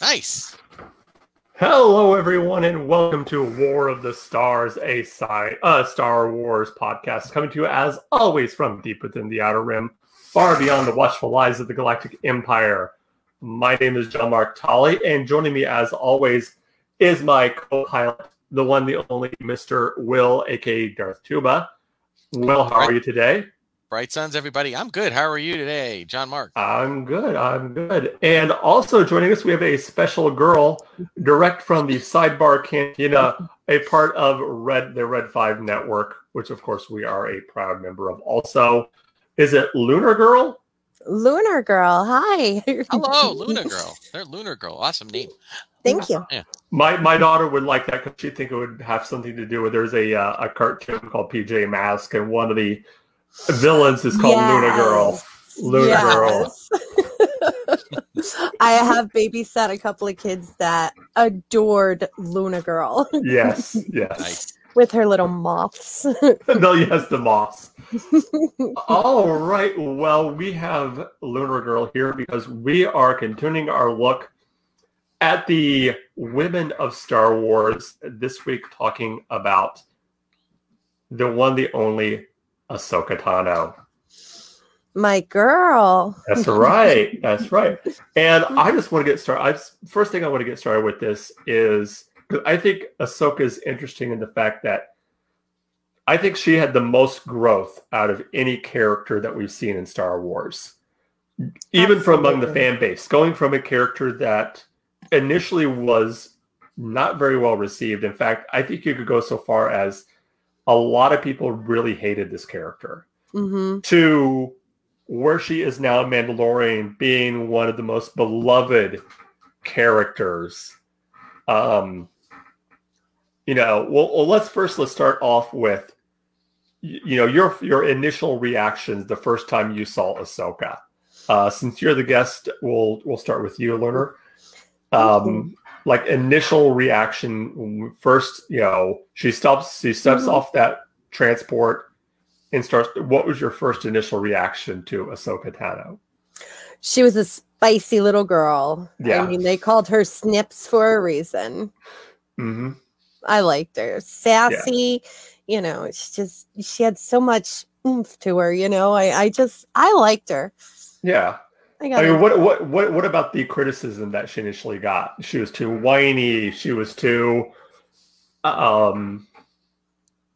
nice. Hello, everyone, and welcome to War of the Stars, a sci- uh, Star Wars podcast, coming to you as always from deep within the Outer Rim, far beyond the watchful eyes of the Galactic Empire. My name is John Mark Tolley, and joining me, as always, is my co-pilot, the one, the only, Mister Will, aka Darth Tuba. Will, how are you today? Bright Suns, everybody. I'm good. How are you today, John Mark? I'm good. I'm good. And also joining us, we have a special girl direct from the Sidebar Cantina, a part of Red the Red Five Network, which of course we are a proud member of. Also, is it Lunar Girl? Lunar Girl. Hi. Hello, Lunar Girl. They're Lunar Girl. Awesome name. Thank you. Yeah. My my daughter would like that because she'd think it would have something to do with. There's a uh, a cartoon called PJ Mask, and one of the villains is called Luna Girl. Luna Yes. I have babysat a couple of kids that adored Luna Girl Girl. Yes, yes. Nice. with her little moths. no, yes, the moss. All right. Well, we have Lunar Girl here because we are continuing our look at the women of Star Wars this week, talking about the one, the only Ahsoka Tano. My girl. That's right. That's right. And I just want to get started. I first thing I want to get started with this is because I think Ahsoka is interesting in the fact that I think she had the most growth out of any character that we've seen in Star Wars, even from among the fan base, going from a character that initially was not very well received. In fact, I think you could go so far as a lot of people really hated this character hmm to where she is now Mandalorian being one of the most beloved characters. Um, you know, well, well, let's first let's start off with you know your your initial reactions the first time you saw Ahsoka. Uh, since you're the guest, we'll we'll start with you, Lunar. Um, like initial reaction first, you know, she stops she steps Mhm. off that transport and starts what was your first initial reaction to Ahsoka Tano? She was a spicy little girl. Yeah. I mean, they called her Snips for a reason. Mm-hmm. I liked her. Sassy, you know, it's just she had so much oomph to her, you know. I, I just I liked her. Yeah. I I mean, what what what what about the criticism that she initially got? She was too whiny. She was too um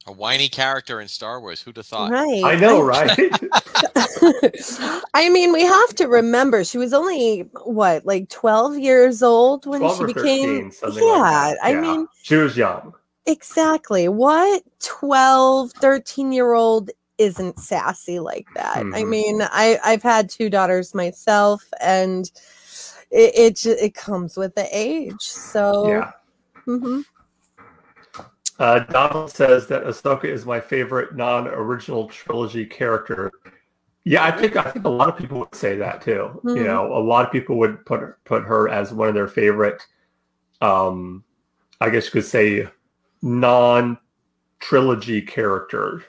A whiny character in Star Wars. Who'd have thought? right. I know, right? I mean, we have to remember she was only what, like 12 years old when she became 13, Yeah, like that. I Yeah. mean she was young. exactly. What 12, 13 year old isn't sassy like that? I Mhm. mean, I I've had two daughters myself and it it, it comes with the age. So Yeah. mhm. Uh, Donald says that Ahsoka is my favorite non-original trilogy character. Yeah, I think I think a lot of people would say that too. You Mhm. know, a lot of people would put her, put her as one of their favorite. Um, I guess you could say non-trilogy characters.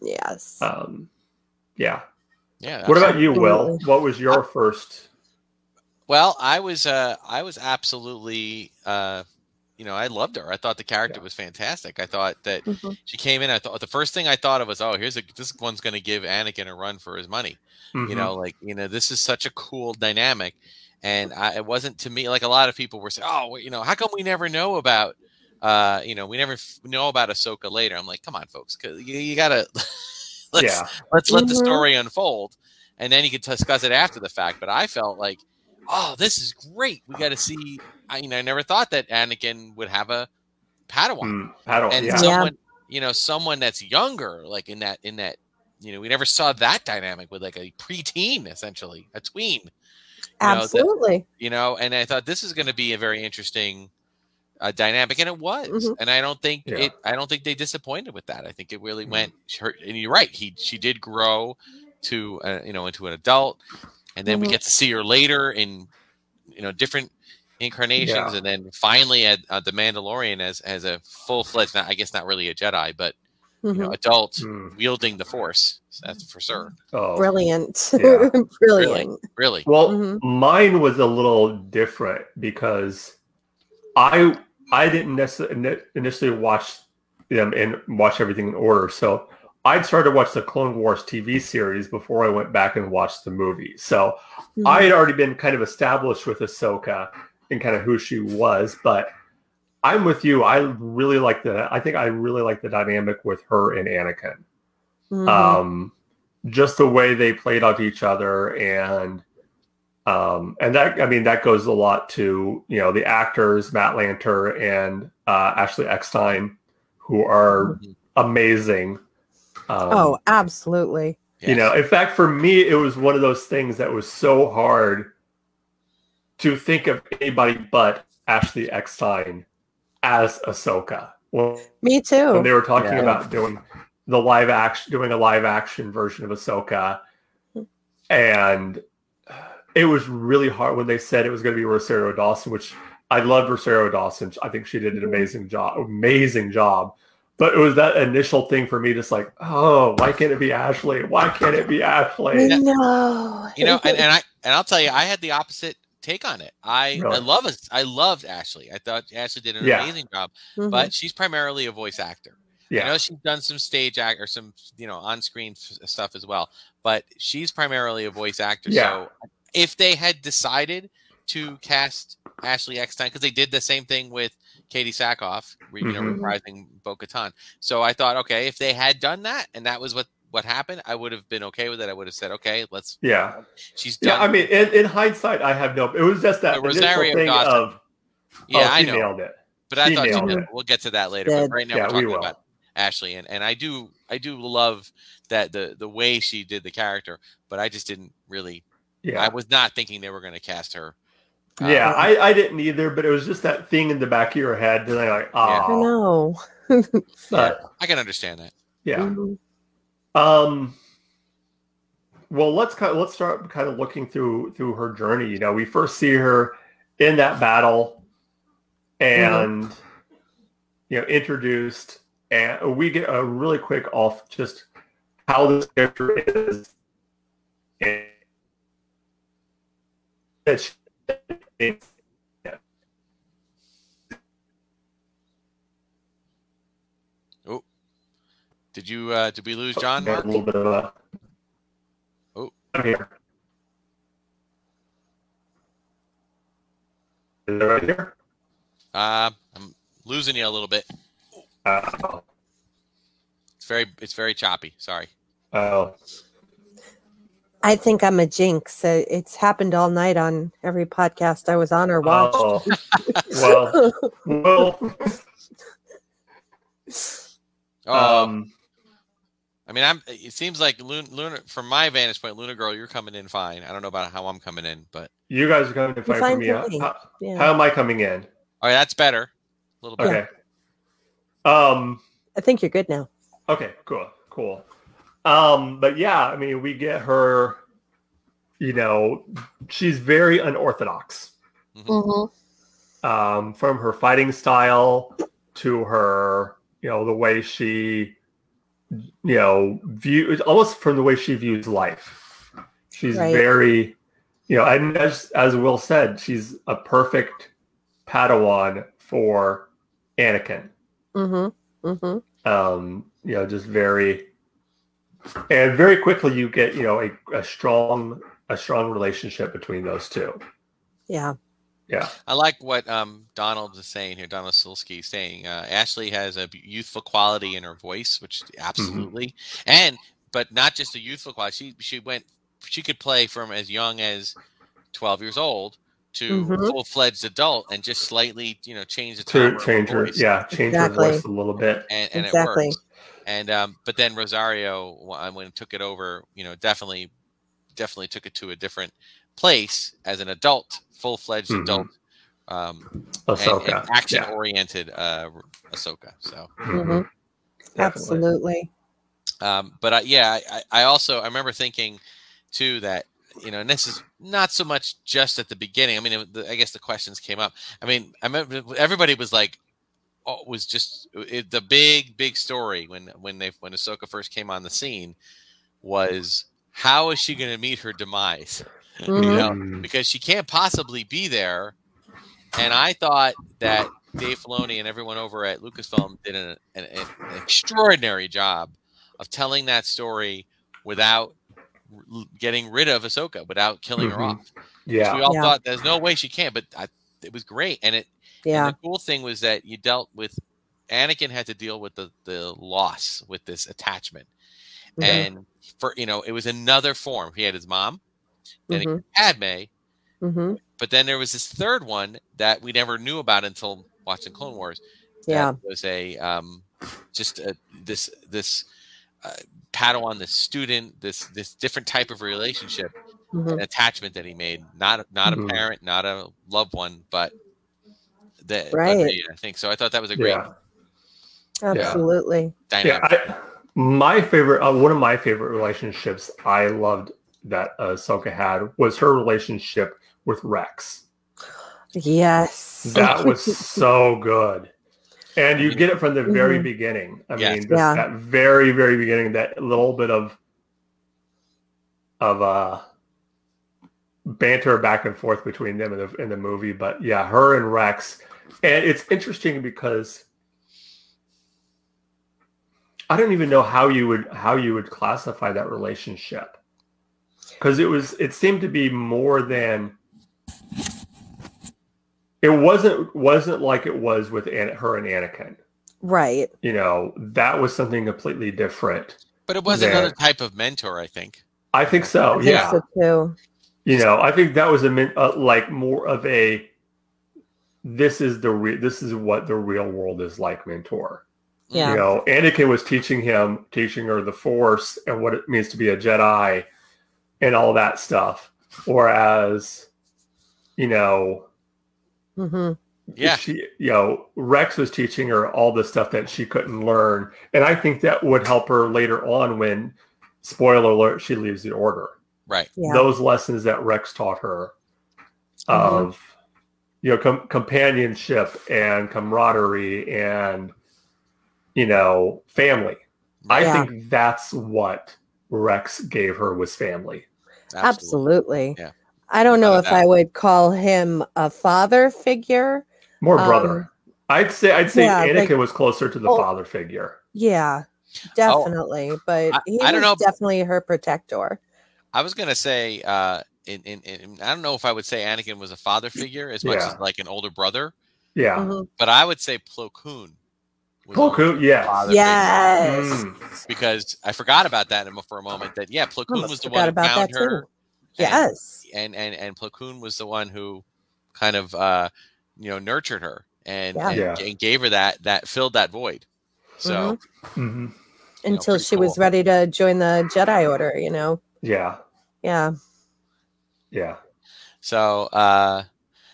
Yes. Um, yeah. Yeah. What about you, Will? What was your first? Well, I was uh I was absolutely uh you know, I loved her. I thought the character Yeah. was fantastic. I thought that Mhm. she came in. I thought the first thing I thought of was, oh, here's a this one's going to give Anakin a run for his money. You Mhm. know, like you know, this is such a cool dynamic, and I, it wasn't to me like a lot of people were saying, oh, well, you know, how come we never know about, uh, you know, we never f- know about Ahsoka later. I'm like, come on, folks, you, you gotta let's yeah. let's let the Mhm. story unfold, and then you can discuss it after the fact. But I felt like, oh, this is great. We got to see. I you know, I never thought that Anakin would have a Padawan Mm, I don't. and Yeah. someone you know someone that's younger like in that in that you know we never saw that dynamic with like a preteen essentially a tween you know, that- Absolutely. you know and i thought this is going to be a very interesting uh, dynamic and it was Mhm. and i don't think Yeah. it i don't think they disappointed with that i think it really Mhm. went her, and you're right he she did grow to uh, you know into an adult and then we Mhm. get to see her later in you know different incarnations Yeah. and then finally at uh, the mandalorian as as a full-fledged not, i guess not really a jedi but you know, Mhm. adult Mm. wielding the force. That's for sure. Oh, Brilliant. Yeah. Brilliant. Really. Well, Mhm. mine was a little different because I I didn't necessarily initially watch them and watch everything in order. So I'd started to watch the Clone Wars TV series before I went back and watched the movie. So Mhm. I had already been kind of established with Ahsoka and kind of who she was, but I'm with you. I really like the. I think I really like the dynamic with her and Anakin. Mhm. Um, just the way they played off each other, and um, and that I mean that goes a lot to you know the actors Matt Lanter and uh, Ashley Eckstein, who are Mhm. amazing. Um, oh, absolutely. you know, in fact, for me, it was one of those things that was so hard to think of anybody but Ashley Eckstein as Ahsoka. When, Me too. when they were talking Yeah. about doing the live action, doing a live action version of Ahsoka, and it was really hard when they said it was going to be Rosario Dawson, which I loved Rosario Dawson. I think she did an amazing job, amazing job. But it was that initial thing for me, just like, oh, why can't it be Ashley? Why can't it be Ashley? no. you know, and, and I and I'll tell you, I had the opposite take on it. I I love us. I loved Ashley. I thought Ashley did an Yeah. amazing job, Mhm. but she's primarily a voice actor. Yeah. I know she's done some stage act or some you know on-screen f- stuff as well, but she's primarily a voice actor. Yeah. So if they had decided to cast Ashley Eckstein, because they did the same thing with Katee Sackhoff, re- you know, Mhm. reprising Bo-Katan. So I thought, okay, if they had done that and that was what what happened, I would have been okay with it. I would have said, okay, let's. yeah, She's done. yeah. I mean, in, in hindsight, I have no. It was just that The initial Rosario thing Dawson. of, yeah, oh, I she know. nailed it. But I She thought you know, we'll get to that later. Did. But right now Yeah, we're talking will. about Ashley, and, and I do I do love that the the way she did the character, but I just didn't really. I was not thinking they were going to cast her. Uh, yeah. I, I didn't either, but it was just that thing in the back of your head, and I like, I oh, know. but I can understand that. yeah. Mhm. Um. Well, let's kind of, let's start kind of looking through through her journey. You know, we first see her in that battle, and you know, introduced, and we get a really quick off just how this character is. And that she- Did you uh did we lose John? got Mark? a little bit of a. Oh. I'm here. Is it right here? Uh, I'm losing you a little bit. Uh, It's very it's very choppy. Sorry. oh, I think I'm a jinx. Uh, It's happened all night on every podcast I was on or watched. oh. well, well. Oh, Um, I mean, I'm. It seems like Luna, Luna, from my vantage point, Luna Girl, you're coming in fine. I don't know about how I'm coming in, but you guys are coming in fight for fine for me. How, yeah. how am I coming in? all right, that's better. A little bit. Okay. Um. I think you're good now. Okay. Cool. Cool. Um. But yeah, I mean, we get her. You know, she's very unorthodox. Mm-hmm. um, from her fighting style to her, you know, the way she, you know, view almost from the way she views life. She's Right. very, you know, and as as Will said, she's a perfect Padawan for Anakin. Mm-hmm. Mm-hmm. Um, you know, just very, and very quickly you get, you know, a, a strong a strong relationship between those two. Yeah. Yeah. I like what um, Donald is saying here. Donald Silsky is saying uh, Ashley has a youthful quality in her voice, which absolutely, and but not just a youthful quality. She she went she could play from as young as twelve years old to Mhm. full fledged adult, and just slightly you know change the To tone change her, voice, yeah, change Exactly. her voice a little bit. and, and Exactly. it works. And um, but then Rosario, when it took it over, you know, definitely, definitely took it to a different place as an adult, full fledged Mhm. adult, um, and, Ahsoka. and action yeah. oriented uh, Ahsoka. So, Mm-hmm. Mhm. Absolutely. um, but I, yeah, I, I also I remember thinking too that you know, and this is not so much just at the beginning. I mean, it, the, I guess the questions came up. I mean, I remember everybody was like was just it, the big big story when when they when Ahsoka first came on the scene was how is she going to meet her demise? Mhm. You know, Mm. because she can't possibly be there. And I thought that Dave Filoni and everyone over at Lucasfilm did an, an, an extraordinary job of telling that story without r- getting rid of Ahsoka, without killing her Mhm. off. Yeah. We all Yeah. thought there's no way she can't, but I, it was great. And it Yeah. and the cool thing was that you dealt with Anakin had to deal with the the loss with this attachment, Mhm. and for you know it was another form. He had his mom, then he Mhm. had Padme, Mhm. but then there was this third one that we never knew about until watching Clone Wars. Yeah. was a um, just a, this this uh, Padawan, this student, this this different type of relationship, Mhm. an attachment that he made. Not not Mhm. a parent, not a loved one, but that Right. they- I think so. I thought that was a great Yeah. Absolutely. dynamic. Yeah. I, my favorite, uh, one of my favorite relationships I loved that uh, Ahsoka had was her relationship with Rex. Yes. That was so good. And you get it from the very Mhm. beginning. I Yes. mean, this, Yeah. that very, very beginning, that little bit of of uh banter back and forth between them in the in the movie. But yeah, her and Rex. And it's interesting because I don't even know how you would how you would classify that relationship. Because it was it seemed to be more than it wasn't wasn't like it was with An- her and Anakin. right. You know, that was something completely different. but it was there. another type of mentor, I think. I think so. I think yeah. so too. You know, I think that was a uh, like more of a this is the re- this is what the real world is like mentor. Yeah. You know, Anakin was teaching him, teaching her the Force and what it means to be a Jedi, and all that stuff. Whereas, you know, mm-hmm. Yeah. she, you know, Rex was teaching her all the stuff that she couldn't learn, and I think that would help her later on when, spoiler alert, she leaves the Order. Right. Yeah. Those lessons that Rex taught her Mhm. of, you know, com- companionship and camaraderie and, you know, family. I think that's what Rex gave her was family. Absolutely. Yeah. I don't know Without a if I would call him a father figure. More Um, brother. I'd say I'd say yeah, Anakin like- was closer to the Oh. father figure. Yeah, definitely. but he I don't was know definitely her protector. I was gonna say, uh, in, in, in I don't know if I would say Anakin was a father figure as much Yeah. as like an older brother, Yeah. Mhm. but I would say Plo Koon. Plo Koon, a yes. Yes. Mm. because I forgot about that for a moment. That yeah, Plo Koon was the one who found her. too. Yes. and and and Plo Koon was the one who kind of uh, you know nurtured her and, Yeah. and, Yeah. and gave her that that filled that void. So Mhm. Until pretty she was ready to join the Jedi Order, you know. Yeah. Yeah. Yeah. so uh,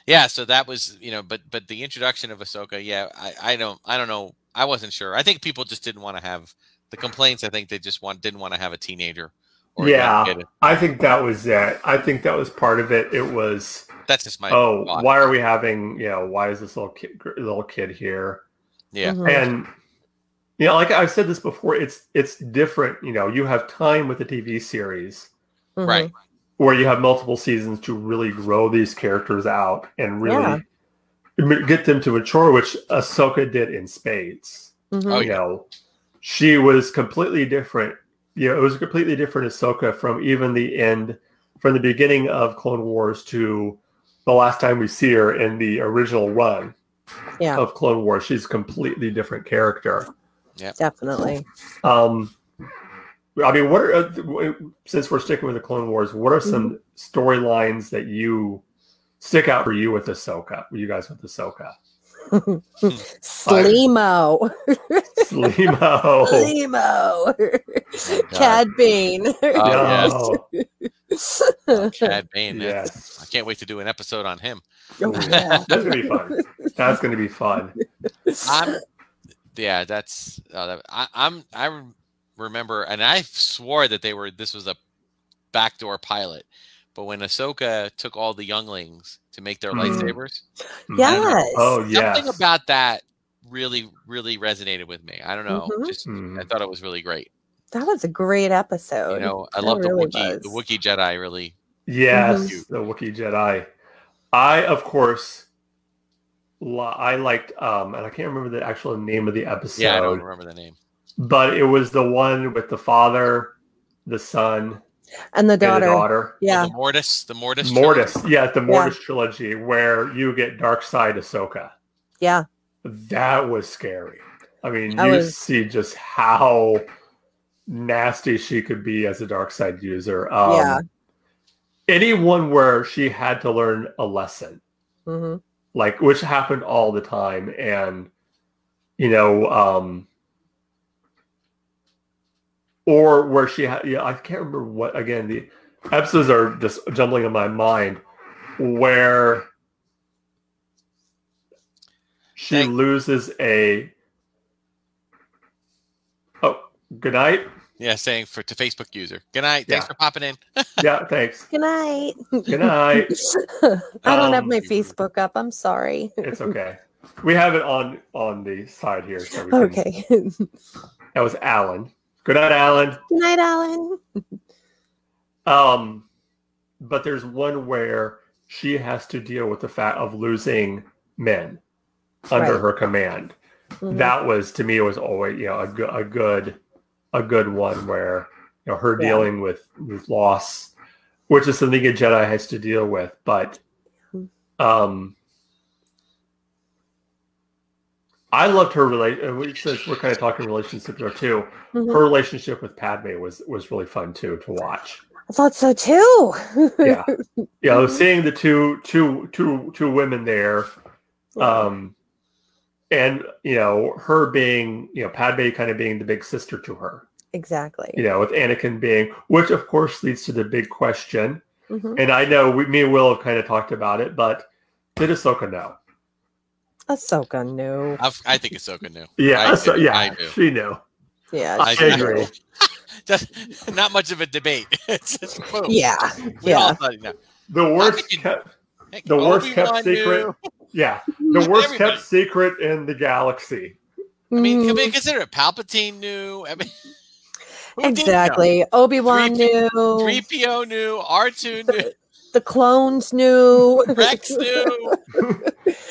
yeah, so that was you know, but but the introduction of Ahsoka, yeah, I I don't I don't know, I wasn't sure. I think people just didn't want to have the complaints. I think they just want didn't want to have a teenager. a Yeah. I think that was it. I think that was part of it. It was that's just my oh, thought. why are we having, you know, why is this little kid little kid here? yeah, Mhm. And you know, like I've said this before, it's it's different, you know, you have time with the TV series Mhm. right. Where you have multiple seasons to really grow these characters out and really m- get them to mature, which Ahsoka did in spades. Mhm. Oh, you know, she was completely different. You know, it was a completely different Ahsoka from even the end, from the beginning of Clone Wars to the last time we see her in the original run Yeah, of Clone Wars. She's a completely different character. definitely. Um, I mean, what are uh, since we're sticking with the Clone Wars, what are some storylines that you stick out for you with Ahsoka? You guys with Ahsoka, Slimo. Slimo. Slimo. Oh, God. Cad Bane. Oh, yes. No. Cad Bane. yeah. Yes. I can't wait to do an episode on him. Oh, yeah. That's gonna be fun. That's gonna be fun. I'm, yeah, that's. Uh, I, I'm. I rem- remember, and I swore that they were. This was a backdoor pilot, but when Ahsoka took all the younglings to make their Mhm. lightsabers, Yes. Oh yeah, something about that really, really resonated with me. I don't know, Mhm. just I Mhm. thought it was really great. That was a great episode. You know, I That love really the Wookiee. The was. Wookiee Jedi really. Yes, Mhm. the Wookiee Jedi. I, of course, I liked, um, and I can't remember the actual name of the episode, Yeah, I don't remember the name. But it was the one with the father, the son, and the and the daughter. daughter. Yeah. the Mortis. The Mortis. Mortis, trilogy? yeah, the Mortis trilogy, where you get Dark Side Ahsoka. Yeah. That was scary. I mean, That you was- see just how nasty she could be as a dark side user. Um, Yeah. Anyone where she had to learn a lesson, hmm like which happened all the time, and you know, um, or where she had, yeah, I can't remember what. Again, the episodes are just jumbling in my mind, where she Thank- loses a. Oh, good night. Yeah, saying for to Facebook user. Good night. Thanks Yeah. for popping in. Yeah, thanks. Good night. Good night. I don't have Um, my Facebook up. I'm sorry. It's okay. We have it on on the side here. So we can, Okay. That was Alan. Good night, Alan. Good night, Alan. Um, but there's one where she has to deal with the fact of losing men under Right. her command. Mhm. That was to me it was always you know a good a good a good one where you know her Yeah. dealing with with loss, which is something a Jedi has to deal with. But Mhm. um, I loved her relation. Which says we're kind of talking relationship there too. Mhm. Her relationship with Padme was was really fun too to watch. I thought so too. Yeah. you know, seeing the two two two two women there, um, and you know, her being you know Padme kind of being the big sister to her, exactly. you know, with Anakin being, which of course leads to the big question. Mhm. And I know we, me and Will have kind of talked about it, but did Ahsoka know? Ahsoka knew. I've, I think Ahsoka knew. Yeah, I Ahso- do, yeah, I do. she knew. Yeah. I she agree. Just- not much of a debate. It's just boom. Yeah. We all Yeah. thought, you know, The worst you- kept, heck, the worst kept secret. knew. Yeah, the worst Everybody. kept secret in the galaxy. I mean, can we mm. consider it? Palpatine knew. I mean, who didn't know? exactly. Obi Wan Three knew. 3PO knew. R2 knew. The clones knew. Rex knew.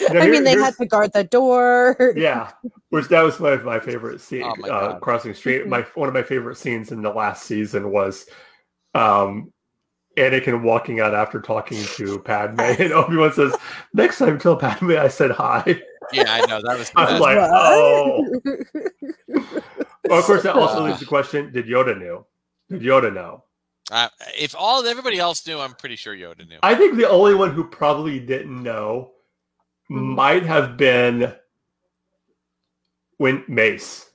Now, I here- mean, they had to guard the door. yeah, which that was one of my favorite scenes. Oh uh, God. crossing street. My one of my favorite scenes in the last season was um, Anakin walking out after talking to Padme, and Obi Wan says, "Next time, tell Padme I said hi." Yeah, I know. That was I was like, What? oh. Well, of course, that also leaves the question: Did Yoda know? Did Yoda know? Uh, if all everybody else knew, I'm pretty sure Yoda knew. I think the only one who probably didn't know Mhm. might have been when Mace.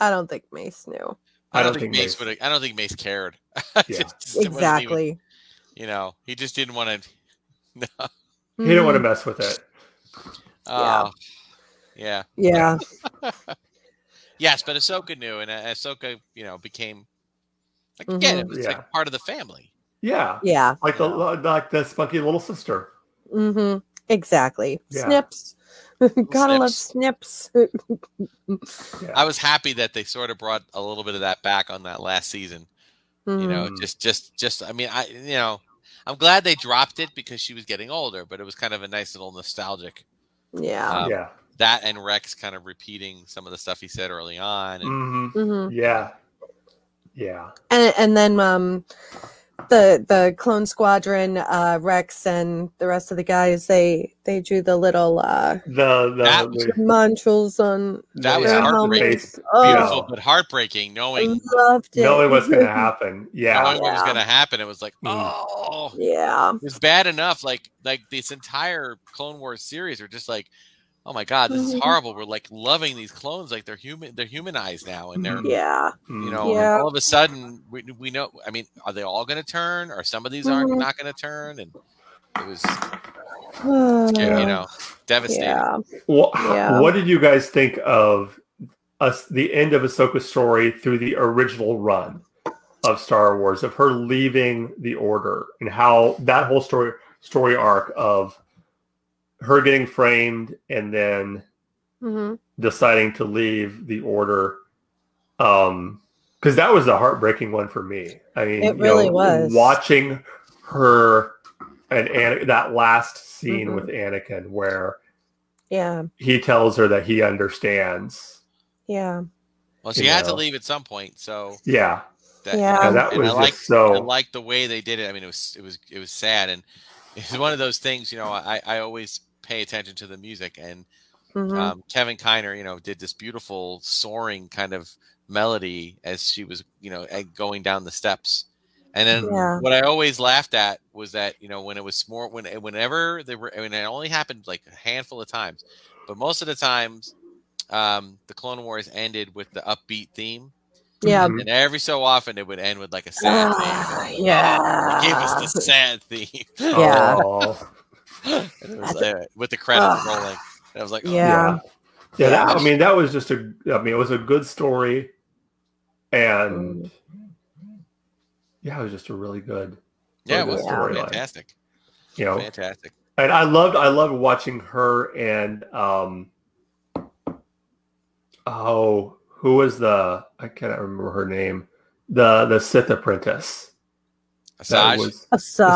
I don't think Mace knew. I don't, think, Mace would. I don't think Mace cared. Yeah. Just- it even- Exactly. you know, he just didn't want to. No. He didn't want to mess with it. Oh, yeah. Yeah. Yes, but Ahsoka knew, and uh, Ahsoka, you know, became like again, it was Yeah. like part of the family. Yeah, Yeah. like the like the spunky little sister. Mm-hmm. Exactly. Yeah. Snips. Gotta love snips. I was happy that they sort of brought a little bit of that back on that last season. You know, Mhm. just just just I mean, I you know, I'm glad they dropped it because she was getting older, but it was kind of a nice little nostalgic. Yeah. Um, yeah, That and Rex kind of repeating some of the stuff he said early on. And, hmm hmm yeah, yeah. And and then um the the clone squadron, uh Rex and the rest of the guys, they they drew the little uh The the, That was- the modules on That was heartbreaking. Oh, Beautiful, but heartbreaking, knowing I loved it. knowing what's going to happen. Yeah, knowing what was going to happen. It was like, Mm. oh, Yeah. it's bad enough. Like like this entire Clone Wars series are just like, oh my god, this is Mhm. horrible. We're like loving these clones, like they're human, they're humanized now, and they're. Yeah. you know, Yeah. all of a sudden we, we know. I mean, are they all going to turn, or some of these aren't Mhm. not going to turn? And it was, yeah. you know, devastating. Yeah. Well, Yeah. what did you guys think of us the end of Ahsoka's story through the original run of Star Wars of her leaving the Order and how that whole story story arc of her getting framed and then hmm deciding to leave the order um because that was a heartbreaking one for me i mean It you really know, was. watching her and An- that last scene Mhm. with anakin where Yeah. he tells her that he understands Yeah. Well, she You had to leave at some point, so yeah that, Yeah. and that and was I like so I like the way they did it. I mean, it was it was it was sad, and it's one of those things. You know, I I always pay attention to the music, and hmm um, Kevin Kiner, you know, did this beautiful soaring kind of melody as she was, you know, eh, going down the steps. And then Yeah. what I always laughed at was that, you know, when it was more, when whenever they were, I mean, it only happened like a handful of times, but most of the times, um, the Clone Wars ended with the upbeat theme, Yeah. Mhm. and every so often it would end with like a sad Ah, theme. yeah. It gave us the sad theme. Yeah. Oh, And it was, uh, with the credits Ugh. rolling. And I was like, oh, Yeah. yeah, that- i mean that was just a i mean it was a good story and yeah it was just a really good yeah, it really was good Yeah. storyline. fantastic. you know Fantastic. and I loved I loved watching her and um oh who was the I cannot remember her name the the Sith apprentice Asajj. was Asajj.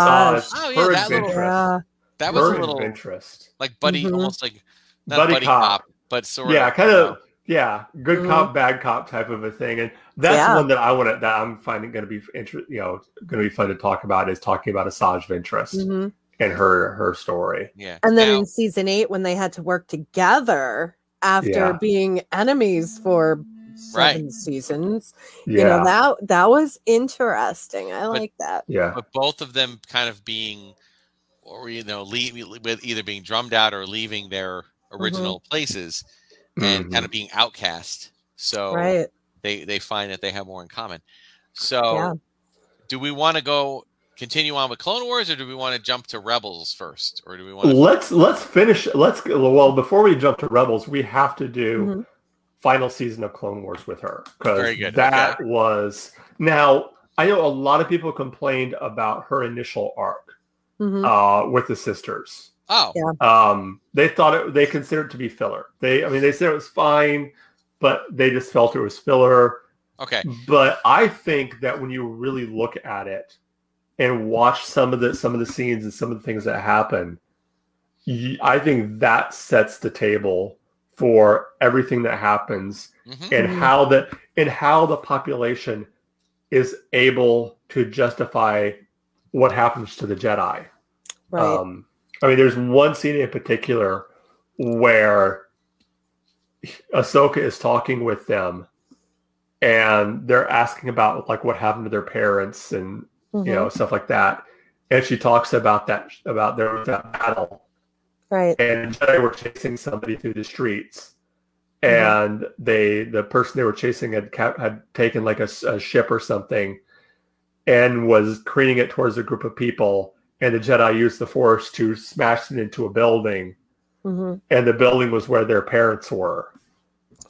Asajj, Oh, yeah, her that little- adventurous Yeah. That was her a little interest, like buddy, Mhm. almost like not Buddy buddy, cop. cop. but sort of. yeah kind of yeah good Mhm. cop bad cop type of a thing and that's Yeah. one that I want to that I'm finding going to be interest. you know going to be fun to talk about is talking about Asajj Ventress hmm and her her story Yeah. And then Now- in season eight, when they had to work together after Yeah. being enemies for seven Right. seasons, yeah you know that that was interesting. I like that. yeah but both of them kind of being, or you know, leave, with either being drummed out or leaving their original Mm-hmm. places and Mhm. kind of being outcast. So Right. they they find that they have more in common. So Yeah. do we want to go continue on with Clone Wars, or do we want to jump to Rebels first, or do we want to? let's let's finish let's well before we jump to rebels we have to do Mhm. final season of clone wars with her because Very good, that was now i know a lot of people complained about her initial arc Mhm. uh with the sisters Oh, Yeah. um they thought it they considered it to be filler they i mean they said it was fine but they just felt it was filler okay. but I think that when you really look at it and watch some of the some of the scenes and some of the things that happen, I think that sets the table for everything that happens Mhm. and Mhm. how the and how the population is able to justify what happens to the Jedi. Right. Um, I mean, there's one scene in particular where Ahsoka is talking with them, and they're asking about like what happened to their parents and Mhm. you know stuff like that. And she talks about that about there was that battle, right. and Jedi were chasing somebody through the streets, Mhm. and they the person they were chasing had had taken like a ship or something, and was careening it towards a group of people, and the Jedi used the Force to smash it into a building, hmm and the building was where their parents were,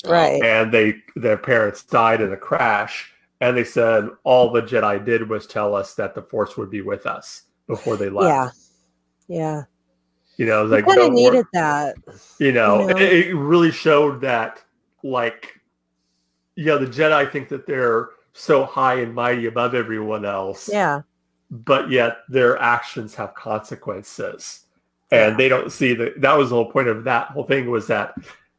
Right. and they their parents died in a crash, and they said all the Jedi did was tell us that the Force would be with us before they left. Yeah. Yeah. You know, like kind of needed that. you know, You know? It, it really showed that like you know the jedi think that they're so high and mighty above everyone else Yeah. But yet their actions have consequences and Yeah. they don't see the that was the whole point of that whole thing was that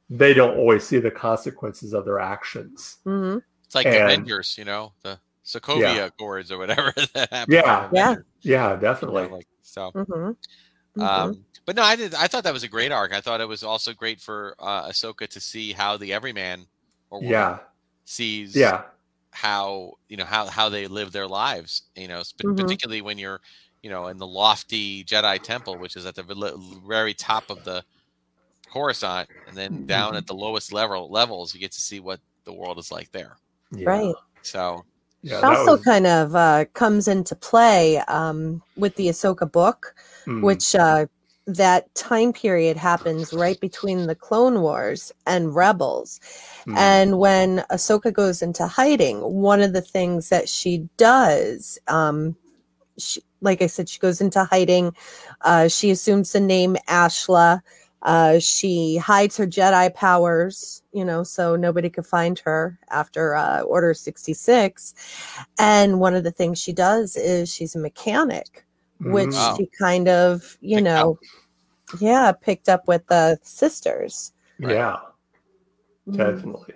they don't always see the consequences of their actions hmm It's like And- Avengers, you know, the Sokovia Yeah. Accords or whatever that happened. Yeah. Yeah. Avengers, yeah you know, definitely like so. hmm Um, but no, I did. I thought that was a great arc. I thought it was also great for uh, Ahsoka to see how the everyman or woman yeah sees yeah how you know how how they live their lives. You know, sp- Mhm. particularly when you're you know in the lofty Jedi temple, which is at the very top of the Coruscant, and then down at the lowest level levels, you get to see what the world is like there. yeah Right. So yeah It also was- kind of uh, comes into play um, with the Ahsoka book, mm, which uh, that time period happens right between the Clone Wars and Rebels. mm, And when Ahsoka goes into hiding, one of the things that she does, um, she, like I said, she goes into hiding. Uh, she assumes the name Ashla. Uh, she hides her Jedi powers, you know, so nobody could find her after uh, Order 66. And one of the things she does is she's a mechanic, which. Wow. she kind of, you Picked know, yeah, picked up with the sisters. Right. yeah, Mhm. definitely.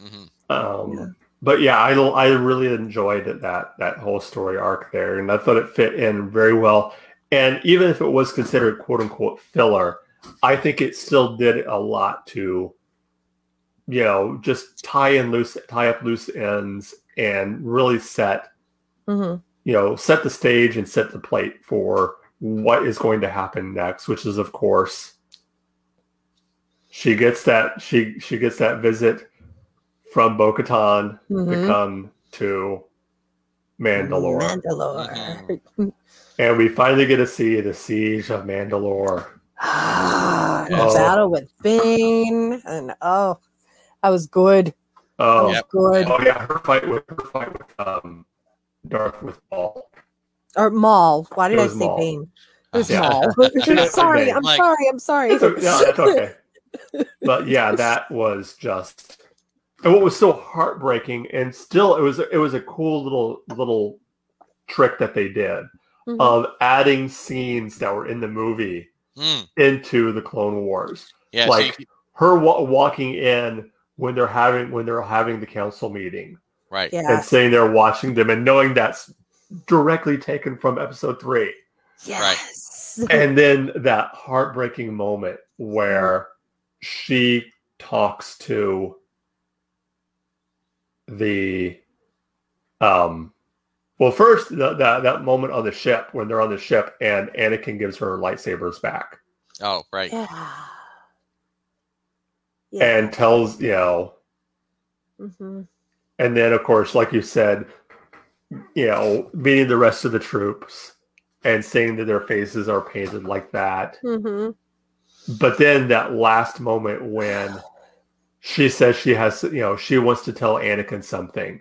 Mhm. Um, Yeah. But yeah, I I really enjoyed that that whole story arc there, and I thought it fit in very well. And even if it was considered quote unquote filler, I think it still did a lot to, you know, just tie in loose tie up loose ends and really set Mhm. You know set the stage and set the plate for what is going to happen next, which is of course she gets that she she gets that visit from Bo-Katan to Mhm. come to Mandalore. Mandalore. and we finally get to see the siege of Mandalore. Ah, Oh. battle with Bane, and oh, that was good. Oh, was Yep. good. oh yeah, her fight with her fight with um Darth with Paul. Or Maul. Why did I say Maul. Bane? It was Yeah. Maul. Should have said sorry, I'm Like- sorry, I'm sorry. It's okay. No, that's okay. But yeah, that was just and what was so heartbreaking and still it was it was a cool little little trick that they did Mhm. of adding scenes that were in the movie Mm. into the Clone Wars. Yeah, Like- so you- Her wa- walking in when they're having when they're having the council meeting right. yeah. and sitting there watching them and knowing that's directly taken from episode three. Yes. And then that heartbreaking moment where she talks to the um well first the, that that moment on the ship when they're on the ship and Anakin gives her lightsabers back Oh, right. Yeah. Yeah. and tells you know Mhm. And then of course like you said you know meeting the rest of the troops and seeing that their faces are painted like that Mhm. but then that last moment when she says she has you know she wants to tell anakin something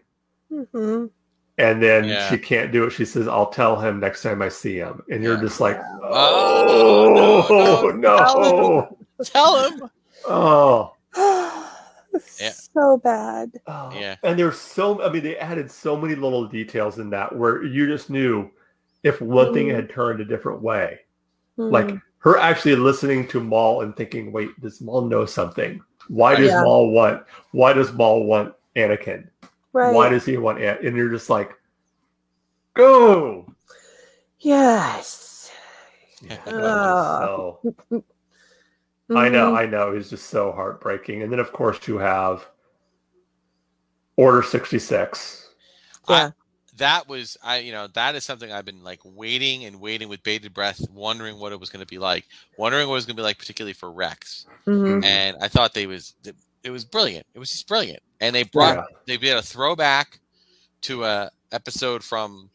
Mhm. and then Yeah. she can't do it she says i'll tell him next time i see him and you're Yeah. just like Oh, oh, no, no, Tell him. oh Yeah. So bad. Oh, Yeah. And there's so I mean they added so many little details in that where you just knew if one thing Mhm. had turned a different way. Like Mhm. her actually listening to Maul and thinking, wait, does Maul know something? Why does Yeah. Maul want why does Maul want Anakin? right. Why does he want An-? and you're just like go yes. Yeah. Oh. So I know, Mhm. I know. It's just so heartbreaking. And then, of course, you have Order 66. Yeah. That was I you know, that is something I've been like waiting and waiting with bated breath, wondering what it was gonna be like. Wondering what it was gonna be like, particularly for Rex. Mhm. And I thought they was it was brilliant. It was just brilliant. And they brought Yeah. they did a throwback to a episode from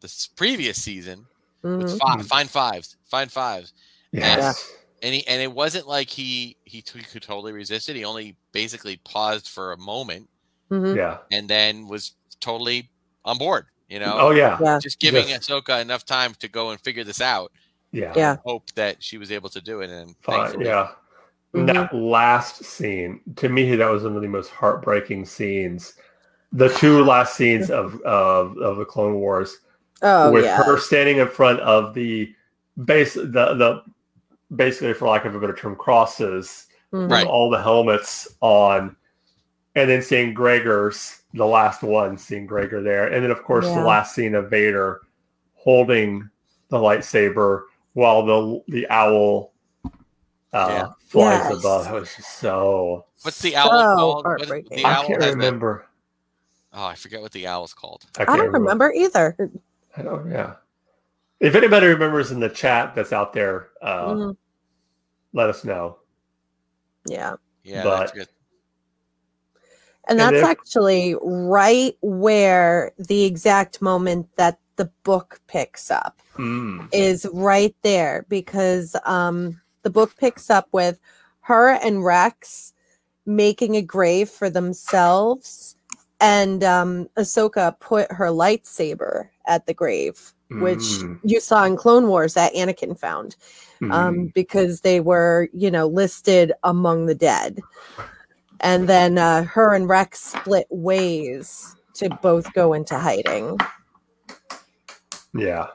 the previous season with Mhm. five, fine fives, fine fives, Yes. and he and it wasn't like he he, t- he could totally resist it. He only basically paused for a moment Mhm. Yeah. and then was totally on board. You know, Oh, yeah. Yeah. just giving Yes. Ahsoka enough time to go and figure this out. Yeah. Yeah. Hope that she was able to do it, and Fine. thankfully, Yeah. Mhm. That last scene, to me, that was one of the most heartbreaking scenes. The two last scenes of of, of the Clone Wars, Oh with yeah. her standing in front of the base, the the basically, for lack of a better term, crosses Mhm. Right. all the helmets on, and then seeing Gregor's the last one, seeing Gregor there, and then of course Yeah. the last scene of Vader holding the lightsaber while the the owl uh, Yeah. flies Yes. above. That was just so. what's the So owl called? What is- the I owl can't has the- remember. oh, I forget what the owl's called. I, I can't don't remember either. I don't. Yeah. If anybody remembers in the chat that's out there, uh, Mhm. Let us know. Yeah. Yeah, But- that's good. And And that's if- actually right where the exact moment that the book picks up Mm. is right there because um, the book picks up with her and Rex making a grave for themselves, and um, Ahsoka put her lightsaber at the grave which Mm, you saw in Clone Wars that Anakin found, mm. um, because they were, you know, listed among the dead. And then uh, her and Rex split ways to both go into hiding. yeah.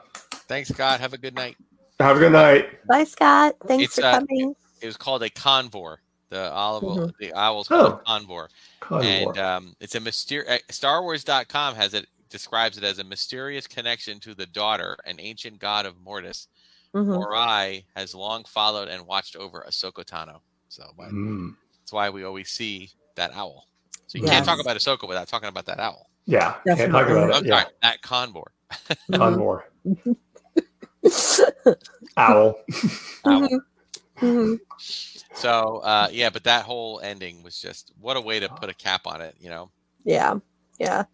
Thanks, Scott. Have a good night. Have a good night. Bye, Scott. Thanks It's, for uh, coming. It was called a convor. The olive, Mhm. the owl's called Oh. a convor, Convor. and um, it's a mysterious. StarWars.com has it describes it as a mysterious connection to the daughter, an ancient god of Mortis. Mhm. Morai has long followed and watched over Ahsoka Tano. So why- Mm, that's why we always see that owl. So you Yes. can't talk about Ahsoka without talking about that owl. yeah. Can't talk about I'm it. Yeah. sorry, that convor. Mhm. Convor. Owl. Owl. Mhm. Mhm. So uh, yeah, but that whole ending was just what a way to put a cap on it, you know. Yeah. Yeah.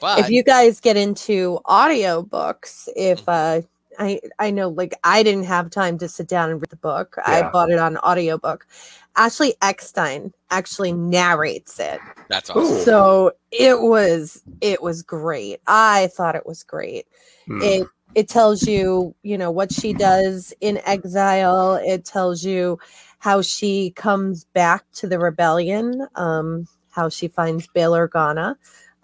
But if you guys get into audio books if Mm-hmm. uh i i know like i didn't have time to sit down and read the book. I bought it on audiobook. Ashley eckstein actually narrates it. That's Ooh. awesome. so it was it was great. I thought it was great. Mm. it it tells you you know what she does in exile. It tells you how she comes back to the rebellion um how she finds bail organa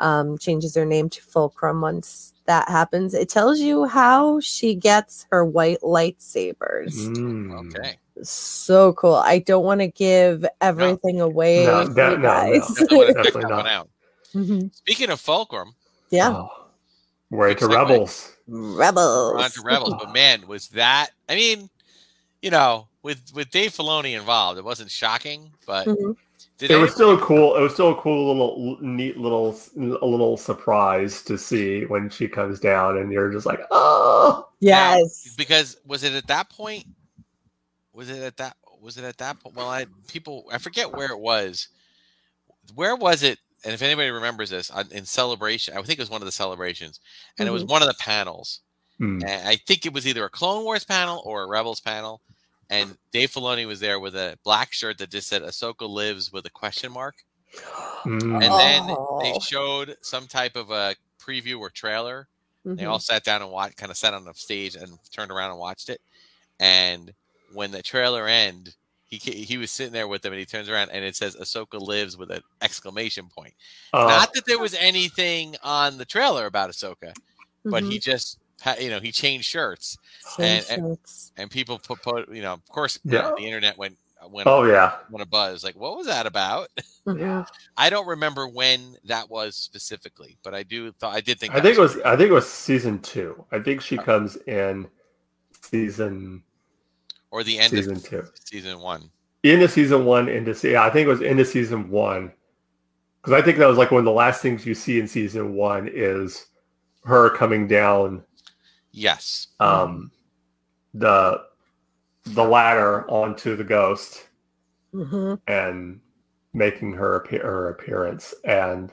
um changes her name to fulcrum once that happens it tells you how she gets her white lightsabers Mm. Okay. so cool i don't want to give everything away No, that- no, no. guys. Definitely wanna Definitely not. one out. Mhm. Speaking of Fulcrum, yeah Oh. We're into rebels. rebels we're on to Rebels, but man, was that I mean, you know, with with Dave Filoni involved, it wasn't shocking, but Mhm. Did It any- was still a cool. It was still a cool little, neat little, a little surprise to see when she comes down, and you're just like, oh, Now, yes because was it at that point? Was it at that? Was it at that point? Well, I people I forget where it was. Where was it? And if anybody remembers this, in celebration, I think it was one of the celebrations, and it was mm-hmm. one of the panels. Hmm. And I think it was either a Clone Wars panel or a Rebels panel. And Dave Filoni was there with a black shirt that just said "Ahsoka lives" with a question mark. Mm. And then they Oh. showed some type of a preview or trailer they Mhm. all sat down and watched, kind of sat on the stage and turned around and watched it. And when the trailer ended, he he was sitting there with them, and he turns around and it says "Ahsoka lives" with an exclamation point. Uh, Not that there was anything on the trailer about Ahsoka, but Mhm. he just ha- you know he changed shirts, and- shirts. and people put, put you know of course you Yeah. know, the internet went went oh yeah, went a buzz like what was that about? Mhm. I don't remember when that was specifically, but I do thought I did think I think it was. I think it was season two. I think she comes in season or the end of season of two. season one. into season one into se- yeah, I think it was into season one because I think that was like one of the last things you see in season one is her coming down Yes. um the the ladder onto the ghost Mhm. and making her appear her appearance and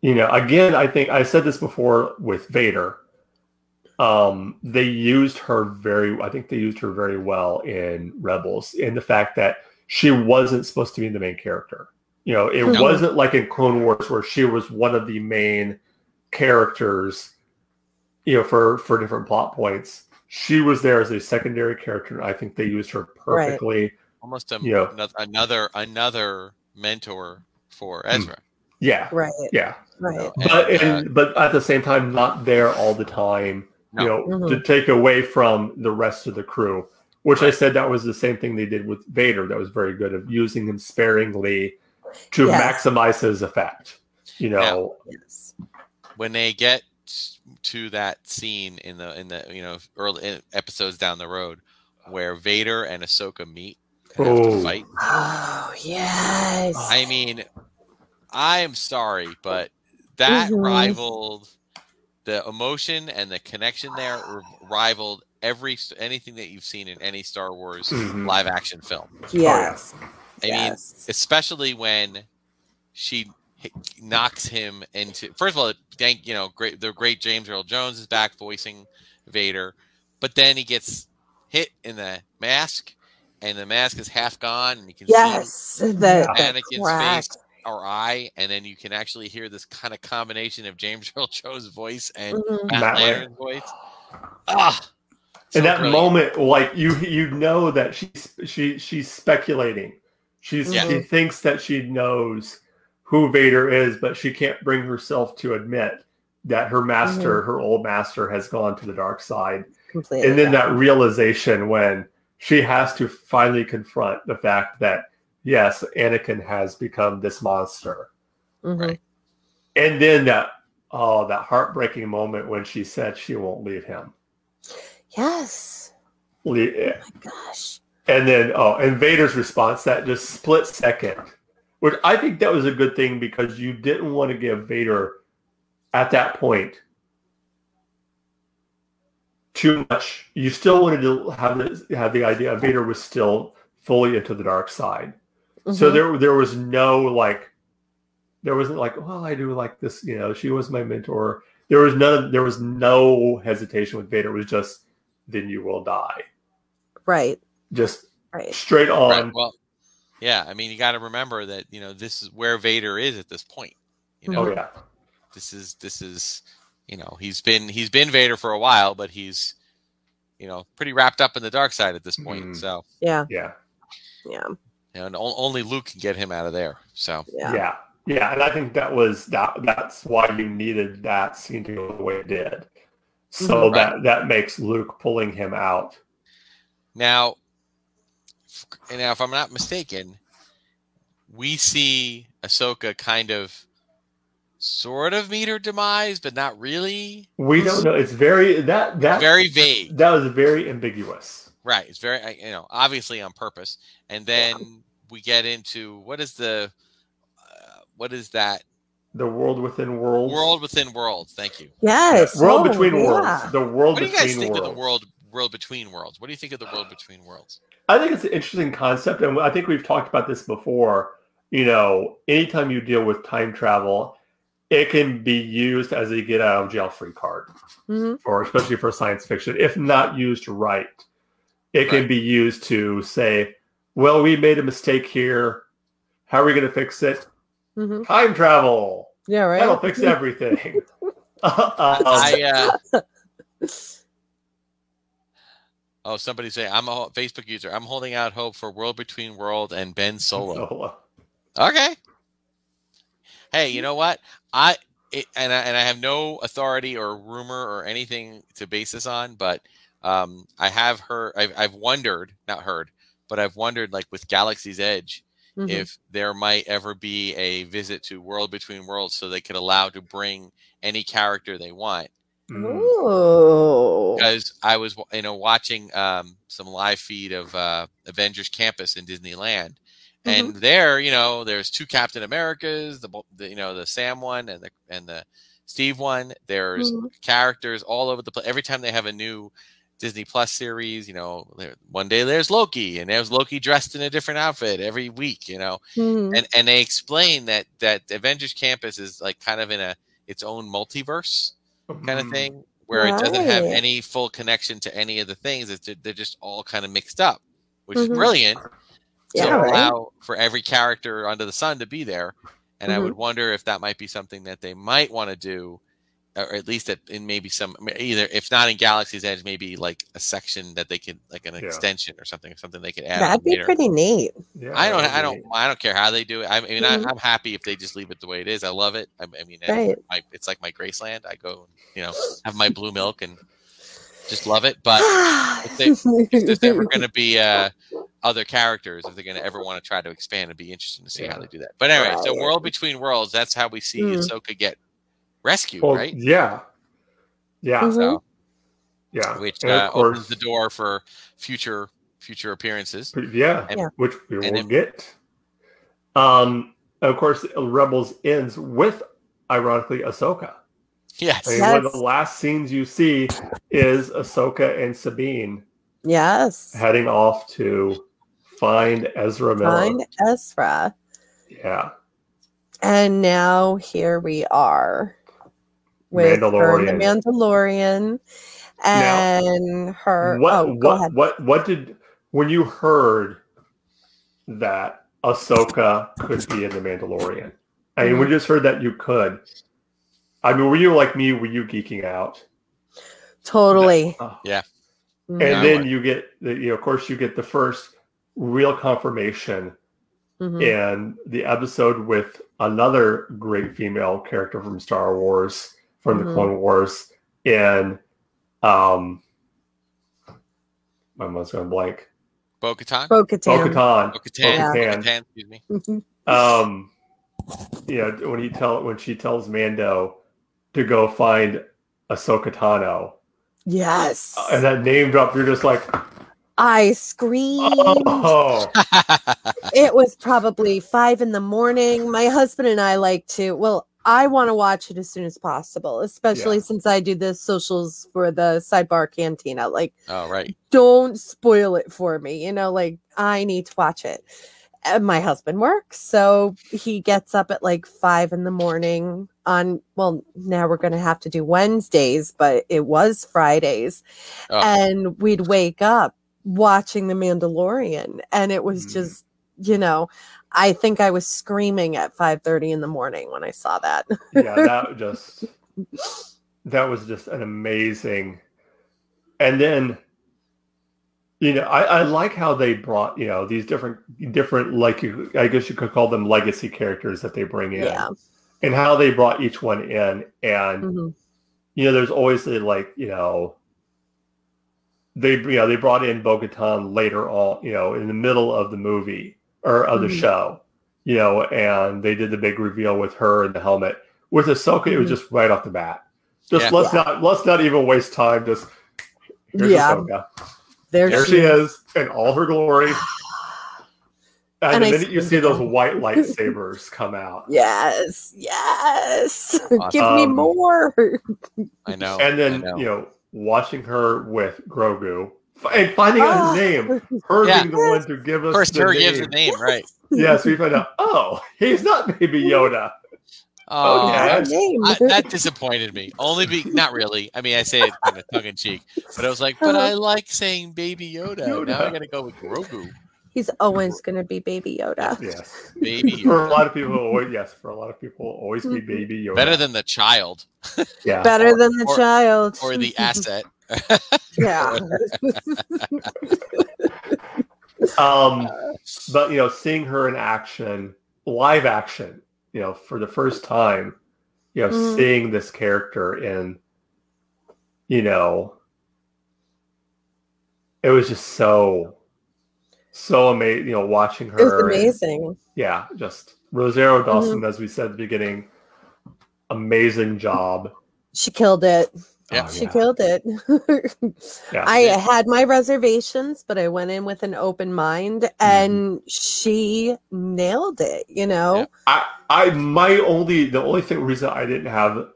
you know again I think I said this before with Vader um they used her very I think they used her very well in Rebels in the fact that she wasn't supposed to be the main character you know it Mhm. wasn't like in Clone Wars where she was one of the main characters you know for for different plot points she was there as a secondary character I think they used her perfectly. Right. perfectly Almost a, Yeah. ano- another another mentor for Ezra. yeah Right. yeah Right. but And, uh, and, but at the same time not there all the time you know No. to take away from the rest of the crew which i said that was the same thing they did with vader that was very good of using him sparingly to Yes. maximize his effect you know Yes. when they get to that scene in the in the you know early in episodes down the road where Vader and Ahsoka meet and have to Oh. fight. Oh yes. I mean, I am sorry, but that Mhm. rivaled the emotion and the connection there rivaled every anything that you've seen in any Star Wars Mhm. live action film. yes. I mean, especially when she h- knocks him into. First of all, thank you know, great the great James Earl Jones is back voicing Vader, but then he gets hit in the mask, and the mask is half gone, and you can yes. The, Yeah. the Anakin's crack. face. or eye, and then you can actually hear this kind of combination of James Earl Jones' voice and Mhm. Matt Matt voice. Ah, so in that brilliant. moment, like you you know that she's she she's speculating. She's Yeah. she thinks that she knows who Vader is, but she can't bring herself to admit that her master, her old master, has gone to the dark side. Completely. and then that realization when she has to finally confront the fact that yes, Anakin has become this monster. Mhm. Right. And then that oh, that heartbreaking moment when she said she won't leave him. Yes. Le- Gosh. And then, oh, and Vader's response, that just split second, which I think that was a good thing because you didn't want to give Vader at that point too much. You still wanted to have the, have the idea of Vader was still fully into the dark side. So Mhm. there, there was no like, there wasn't like, well, I do like this, you know, she was my mentor. There was none, there was no hesitation with Vader. It was just, then you will die. right. Just Right. straight on. Right, well, yeah. I mean, you got to remember that you know this is where Vader is at this point. You know, Oh yeah, this is this is you know he's been he's been Vader for a while, but he's you know pretty wrapped up in the dark side at this point. Mhm. So Yeah. yeah, Yeah. and o- only Luke can get him out of there. So Yeah. yeah, yeah, And I think that was that. That's why you needed that scene to go the way it did. So Mhm. that that makes Luke pulling him out. now, f- and now if I'm not mistaken, we see Ahsoka kind of sort of meet her demise, but not really. We don't know. It's very that that Very vague. that was very ambiguous. Right. It's very, you know, obviously on purpose. And then we get into what is the, uh, what is that? The world within worlds. World within worlds. Thank you. Yes. World Oh, between yeah. worlds. The world What do you between guys think worlds. of the world, world between worlds? What do you think of the world between worlds? I think it's an interesting concept, and I think we've talked about this before. You know, anytime you deal with time travel, it can be used as a get out of jail free card, Mhm. or especially for science fiction. If not used right, it can be used to say, "Well, we made a mistake here. How are we going to fix it? Mhm. Time travel. Yeah. Right. That'll fix everything." um, I, uh, oh, somebody say, I'm a Facebook user. I'm holding out hope for World Between World and Ben Solo. Solo. Okay. Hey, you know what? I it, and I, and I have no authority or rumor or anything to base this on, but um, I have heard. I've, I've wondered, not heard, but I've wondered, like with Galaxy's Edge, Mhm. if there might ever be a visit to World Between Worlds, so they could allow to bring any character they want. Mm. Because I was, you know, watching um, some live feed of uh, Avengers Campus in Disneyland, and there, you know, there's two Captain Americas, the, the you know the Sam one and the and the Steve one. There's Mhm. characters all over the place. Every time they have a new Disney Plus series, you know, one day there's Loki, and there's Loki dressed in a different outfit every week, you know, Mhm. and and they explain that that Avengers Campus is like kind of in a its own multiverse kind of Mm. thing where it doesn't have any full connection to any of the things. It's, they're just all kind of mixed up, which Mhm. is brilliant Yeah. to Right. allow for every character under the sun to be there. And I Mhm. would wonder if that might be something that they might want to do, or at least that in maybe some either if not in Galaxy's Edge, maybe like a section that they could like an Yeah. extension or something, something they could add. That'd be later. pretty neat. Yeah, I don't. I don't. neat. I don't care how they do it. I mean, Mhm. I, I'm happy if they just leave it the way it is. I love it. I, I mean, it's Right. my, it's like my Graceland. I go, you know, have my blue milk and just love it. But if they- if there's ever going to be uh, other characters, if they're going to ever want to try to expand, it'd be interesting to see how they do that. But anyway, so Right. World Between Worlds. That's how we see Mm. Ahsoka get rescued, Well, right? Yeah. Yeah. Mhm. So, Yeah. which uh, course- opens the door for future future appearances. Yeah, And- Yeah. which we will and then- get. Um, of course, Rebels ends with, ironically, Ahsoka. Yes. I mean, one of the last scenes you see is Ahsoka and Sabine yes. heading off to find Ezra Miller. Find Ezra. Yeah, And now here we are with her the Mandalorian and her. what oh, what ahead. what what did when you heard that Ahsoka could be in the Mandalorian. I mean, we just heard that you could. I mean, were you like me? Were you geeking out? Totally. Oh. Yeah. Mhm. And Yeah, then would. you get, the, you know, of course, you get the first real confirmation Mhm. in the episode with another great female character from Star Wars, from the Mhm. Clone Wars, and um, my mind's going blank. Bo Katan? Bo-Katan. Bo-Katan. Bo Katan. Yeah. Excuse me. Mhm. um you know when he tell when she tells mando to go find Ahsoka Tano Yes. and that name drop you're just like I screamed. oh It was probably five in the morning. My husband and I like to, well, I want to watch it as soon as possible, especially Yeah. since I do the socials for the sidebar cantina. Like, oh, right. don't spoil it for me. You know, like I need to watch it. And my husband works, so he gets up at like five in the morning on. Well, now we're going to have to do Wednesdays, but it was Fridays, Oh. and we'd wake up watching The Mandalorian, and it was Mm. just, you know, I think I was screaming at five thirty in the morning when I saw that. yeah that just that was just an amazing and then you know I, I like how they brought you know these different different like you i guess you could call them legacy characters that they bring in yeah. and how they brought each one in and Mhm. you know, there's always the like, you know, they you know they brought in Bo-Katan later on, you know, in the middle of the movie or of the Mhm. show, you know, and they did the big reveal with her and the helmet. With Ahsoka, it was Mhm. just right off the bat. Just Yeah. let's not let's not even waste time. Just here's Yeah. Ahsoka. There, There she is in all her glory. And, And the I minute you see see those white lightsabers come out, Yes, yes. Give me Um, more. I know. and then know. you know watching her with Grogu f- and finding out Ah. his name, her Yeah. being the one to give us First, the her name. gives the name, right? Yes, we find out. Oh, he's not Baby Yoda. Oh, Okay. Yeah, name. I, that disappointed me. Only be not really. I mean, I say it kind of tongue in cheek, but I was like, but I like saying Baby Yoda. Now I Yoda. got to go with Grogu. He's always going to be Baby Yoda. Yes, Baby for a lot of people, always, yes, for a lot of people, always be Baby Yoda. Better than the child yeah. Better Or- than the or- child. or the asset. Yeah. Um, but you know, seeing her in action, live action, you know, for the first time, you know, Mhm. seeing this character in, you know, it was just so, so amazing. You know, watching her. It was and- amazing. yeah, just Rosario Dawson, as we said at the beginning, amazing job. She killed it. Yeah. Oh, She yeah. killed it. Yeah. I had my reservations, but I went in with an open mind and she nailed it, you know? Yeah. I, I, my only, the only thing reason I didn't have,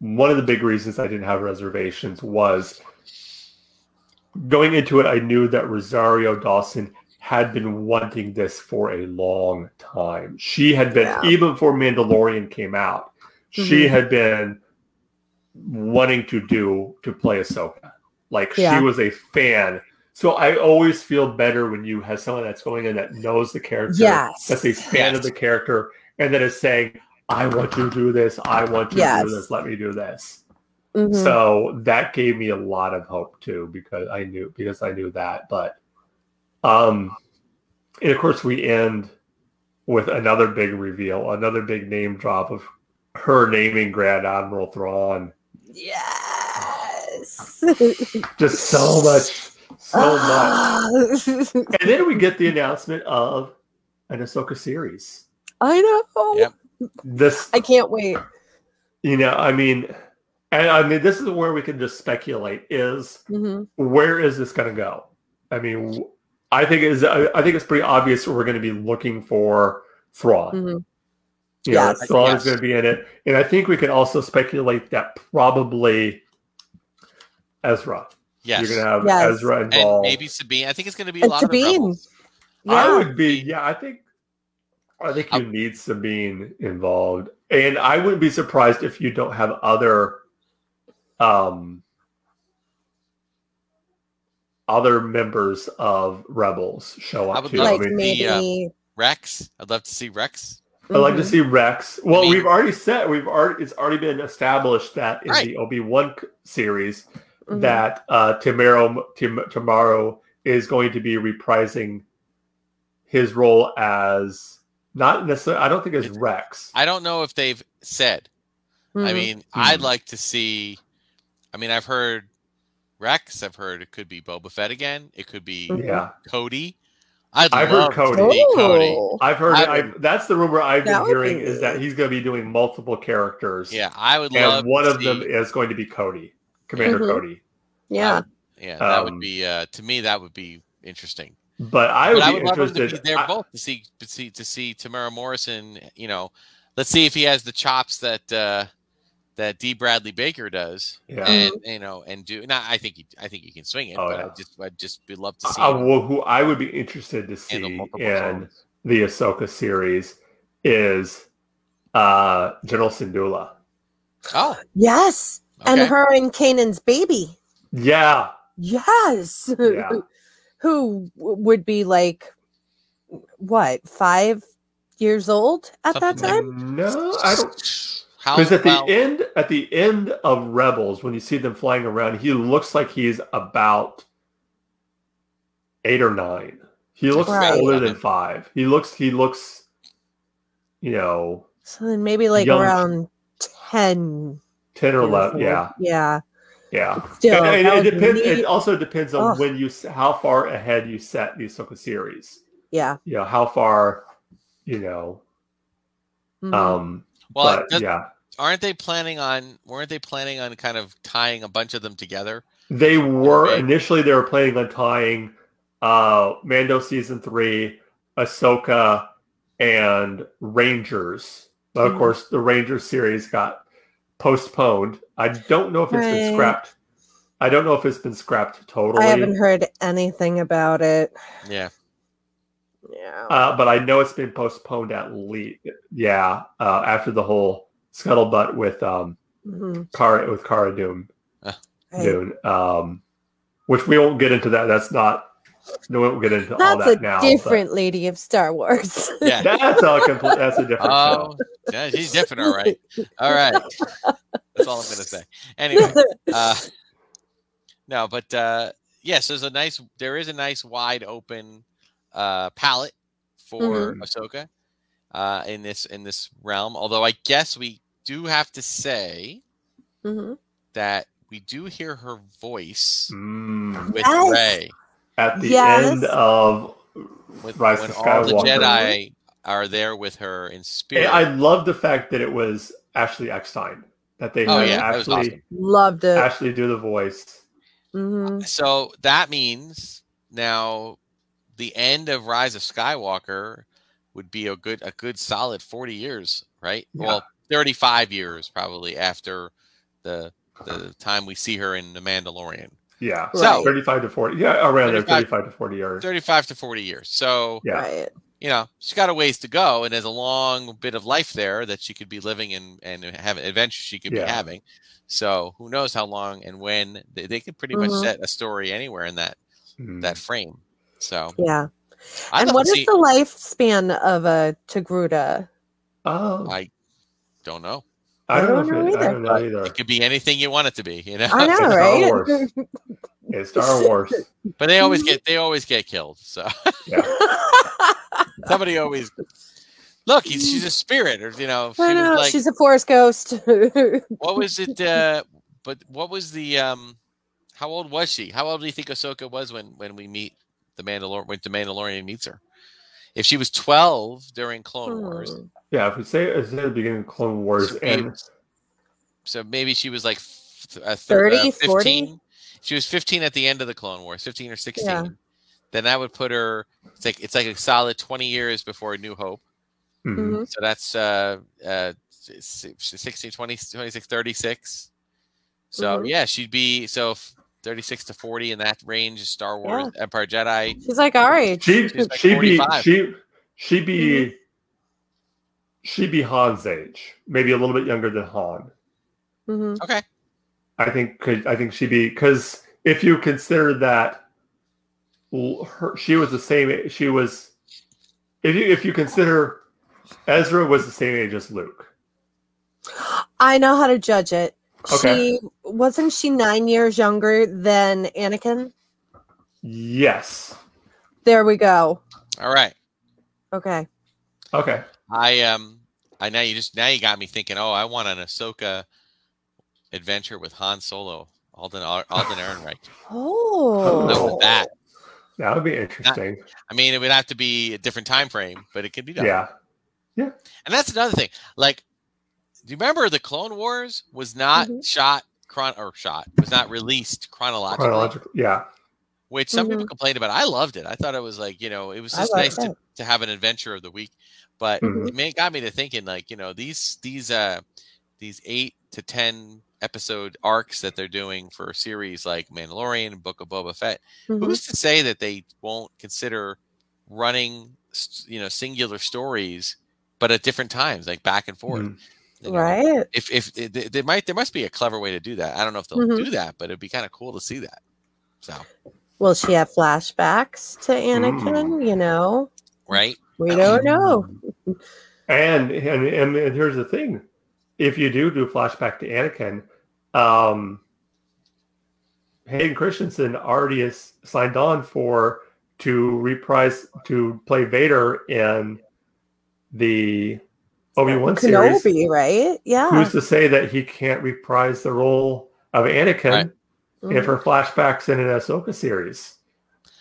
one of the big reasons I didn't have reservations was going into it. I knew that Rosario Dawson had been wanting this for a long time. She had been, Yeah. even before Mandalorian came out, she Mhm. had been wanting to do to play Ahsoka. Like Yeah. she was a fan. So I always feel better when you have someone that's going in that knows the character, Yes. that's a fan of the character, and that is saying, "I want you to do this. I want you to do this. Let me do this." Mhm. So that gave me a lot of hope too, because I knew because I knew that. But um, and of course we end with another big reveal, another big name drop of her naming Grand Admiral Thrawn. Yes. Just so much, so much. much. And then we get the announcement of an Ahsoka series. I know. Yep. This, I can't wait. you know, I mean, and I mean, this is where we can just speculate: is Mhm. where is this going to go? I mean, I think it is. I I think it's pretty obvious we're going to be looking for Thrawn. Mhm. You know, Yes. Thrawn Yes. is going to be in it, and I think we can also speculate that probably Ezra. Yes. You're going to have Yes. Ezra and involved. maybe Sabine. I think it's going to be a And lot Sabine. of rebels. I would be, yeah, I think, I think you need Sabine involved, and I wouldn't be surprised if you don't have other, um, other members of Rebels show I up would too. love I Like mean, the, uh, maybe Rex. I'd love to see Rex. I'd like to Mhm. see Rex. Well, mean- we've already said we've already it's already been established that in Right. the Obi Wan series Mhm. that uh, Tamaro Tim, Tomorrow is going to be reprising his role as not necessarily. I don't think as It's- Rex. I don't know if they've said. I Mhm. mean, I'd Hmm. like to see. I mean, I've heard Rex. I've heard it could be Boba Fett again. It could be. Yeah, Cody. I'd I've heard love Cody. to Cody. Oh. I've heard. I I that's the rumor I've been hearing be is that he's going to be doing multiple characters. Yeah, I would love. and one to of them is going to be Cody, Commander Mhm. Cody. yeah. Yeah, that would um, be. Uh, to me, that would be interesting. But I But would I be would love to be interested. there I- both to see to see to see Temuera Morrison. You know, let's see if he has the chops that uh, that D. Bradley Baker does, yeah. and you know, and do. Not, I think he, I think he can swing it, Oh, but yeah. I just, I'd just be love to see. Uh, him well, who I would be interested to see in clones. the Ahsoka series is uh General Syndulla. Oh, Yes. okay. And her and Kanan's baby. Yeah, Yes. Yeah. Who would be like, what, five years old at that Something like- time? no, I don't. How Because at the well, end, at the end of Rebels, when you see them flying around, he looks like he's about eight or nine. He looks Right. older than five. He looks. He looks. You know, So then maybe like Young. around 10. ten or years eleven. old. Yeah, Yeah. yeah. Still, And- and it would be depends. It also depends on Ugh. when you how far ahead you set the Ahsoka series. Yeah. You know how far. You know. Mhm. Um. Well, but does- yeah, aren't they planning on? Weren't they planning on kind of tying a bunch of them together? they were Okay. initially they were planning on tying uh Mando season three, Ahsoka, and Rangers. But of Mhm. course, the Rangers series got postponed. I don't know if it's been scrapped. I don't know if it's been scrapped totally. I haven't heard anything about it. Yeah. Yeah. Uh, but I know it's been postponed at least. Yeah, uh, after the whole scuttlebutt with um Mhm. Cara with Cara Dune, Right. Dune, um, which we won't get into that. That's not. No, we won't get into all that a now. but different lady of Star Wars. Yeah. That's a complete. That's a different Oh, show. yeah, she's different, all right. All right. That's all I'm gonna say. Anyway, uh, no, but uh, yes, there's a nice. There is a nice wide open uh, palette for Mhm. Ahsoka uh, in this in this realm. Although I guess we do have to say Mhm. that we do hear her voice Mm. with Yes. Rey At the Yes. end of with, Rise when of all the Jedi are there with her in spirit. I love the fact that it was Ashley Eckstein that they Oh, had yeah, that actually awesome. Loved it. actually do the voice. hmm So that means now the end of Rise of Skywalker would be a good a good solid 40 years, right? Yeah. Well, 35 years probably after the the time we see her in The Mandalorian. Yeah, So- thirty-five to forty. Yeah, around there, 35 to forty years. 35 to 40 years. So, Yeah, Right. you know, she's got a ways to go and there's a long bit of life there that she could be living and and have adventures she could Yeah. be having. So, who knows how long and when they, they could pretty much set a story anywhere in that Mm. that frame. So, Yeah. I'd and love what to is see the lifespan of a Togruta? Oh, I don't know. I don't, I don't know, know it, I don't know either. It could be anything you want it to be, you know. I know, Star right? Wars. It's Star Wars. but they always get they always get killed. So Yeah. somebody always look. He's, she's a spirit, or you know, she I know. like, She's a forest ghost. what was it? Uh, but what was the um? How old was she? How old do you think Ahsoka was when when we meet the Mandalorian? When the Mandalorian meets her? If she was twelve during Clone Wars, Hmm. Yeah, if we say it's at the beginning of Clone Wars, so maybe, and so maybe she was like f- a 30, 15. 40? She was fifteen at the end of the Clone Wars, fifteen or sixteen. Yeah. Then that would put her. It's like it's like a solid twenty years before New Hope. Mhm. Mhm. So that's uh, uh, s- s- 16, 20, 26, 36. So Mhm. yeah, she'd be so f- 36 to 40 in that range. Star Wars, Empire Jedi. She's like our age. she She's like she'd be she she'd be Mm-hmm. she'd be Han's age, maybe a little bit younger than Han. hmm Okay. I think could I think she'd be because if you consider that her she was the same she was if you if you consider Ezra was the same age as Luke. I know how to judge it. Okay. She wasn't she nine years younger than Anakin? Yes. There we go. All right. Okay. Okay. I um I now you just now you got me thinking, oh, I want an Ahsoka adventure with Han Solo, Alden Alden Ehrenreich. Oh. Done with that. That would be interesting. I mean, it would have to be a different time frame, but it could be done. Yeah. Yeah. And that's another thing. Like, do you remember the Clone Wars was not Mhm. shot chron or shot was not released chronologically, Chronological. Yeah. which some Mhm. people complained about. I loved it. I thought it was like you know it was just liked nice to, to have an adventure of the week. But Mhm. it may, got me to thinking like you know these these uh these eight to ten episode arcs that they're doing for series like Mandalorian, Book of Boba Fett. Mhm. Who's to say that they won't consider running you know singular stories, but at different times, like back and forth? Mhm. You know? Right. if if th- th- there might there must be a clever way to do that. I don't know if they'll Mhm. do that, but it'd be kind of cool to see that. So Will she have flashbacks to Anakin? You know, right, we don't know. And, and and and here's the thing: if you do do flashback to Anakin, um, Hayden Christensen already is signed on for to reprise to play Vader in the Obi Wan series. Kenobi, right? Yeah. Who's to say that he can't reprise the role of Anakin Right. Mhm. if her flashbacks in an Ahsoka series?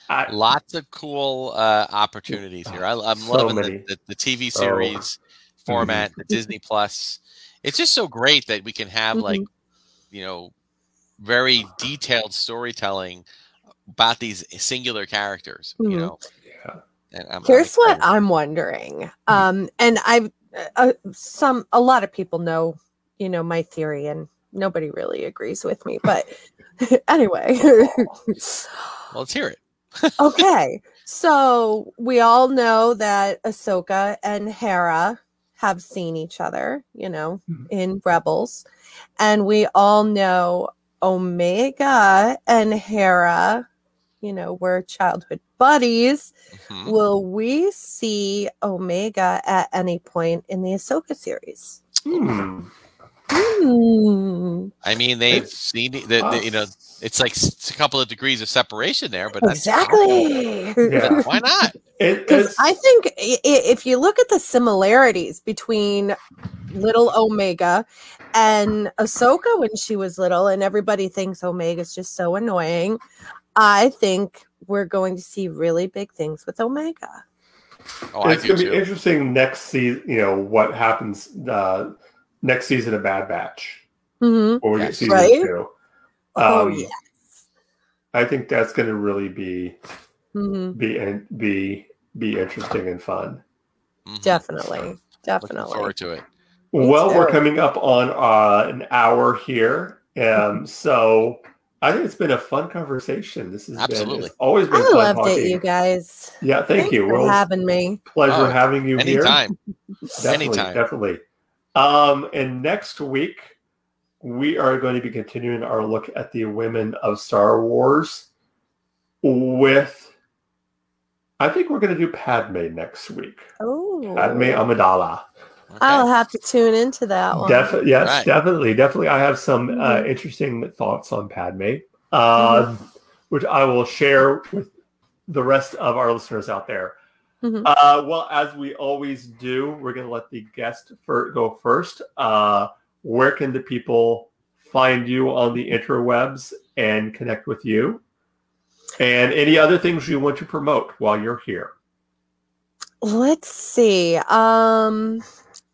I, lots of cool uh, opportunities here. I, I'm So loving the, the, the TV series format, the Disney Plus. It's just so great that we can have like you know very detailed storytelling about these singular characters. You Mhm. know, yeah. and I'm, I'm Here's what. I'm wondering. Um, and I've uh, some a lot of people know, you know, my theory, and nobody really agrees with me. But anyway, Well, let's hear it. okay. So we all know that Ahsoka and Hera have seen each other, you know, Mhm. in Rebels, and we all know Omega and Hera, you know, were childhood buddies. Mhm. Will we see Omega at any point in the Ahsoka series? Hmm. Hmm. I mean, they've seen the, the you know it's like a couple of degrees of separation there, but Exactly. Yeah. Why not? Because I think i- i- if you look at the similarities between little Omega and Ahsoka when she was little, and everybody thinks Omega's just so annoying, I think we're going to see really big things with Omega. Oh, it's going to be interesting next season. You know what happens uh, next season of Bad Batch, mm-hmm. where we get Yes. season Right? two. oh Um, yeah. I think that's going to really be hmm be and be be interesting and fun. Mhm. Definitely. Looking Definitely. forward to it. Me well, we're coming up on uh, an hour here, um, so I think it's been a fun conversation. This has Absolutely. been it's always been I fun loved talking. it, you guys. Yeah, thank Thanks you. for Well, having me. pleasure Oh, having you here. Anytime. Definitely, Anytime. definitely. Um, and next week we are going to be continuing our look at the women of Star Wars with. I think we're going to do Padme next week. Oh, Padme Amidala. Okay. I'll have to tune into that one. Def- yes, Right. definitely, definitely. I have some uh, Mhm. interesting thoughts on Padme, uh, which I will share with the rest of our listeners out there. Mhm. Uh, well, as we always do, we're going to let the guest fir- go first. Uh, where can the people find you on the interwebs and connect with you? And any other things you want to promote while you're here? Let's see. Um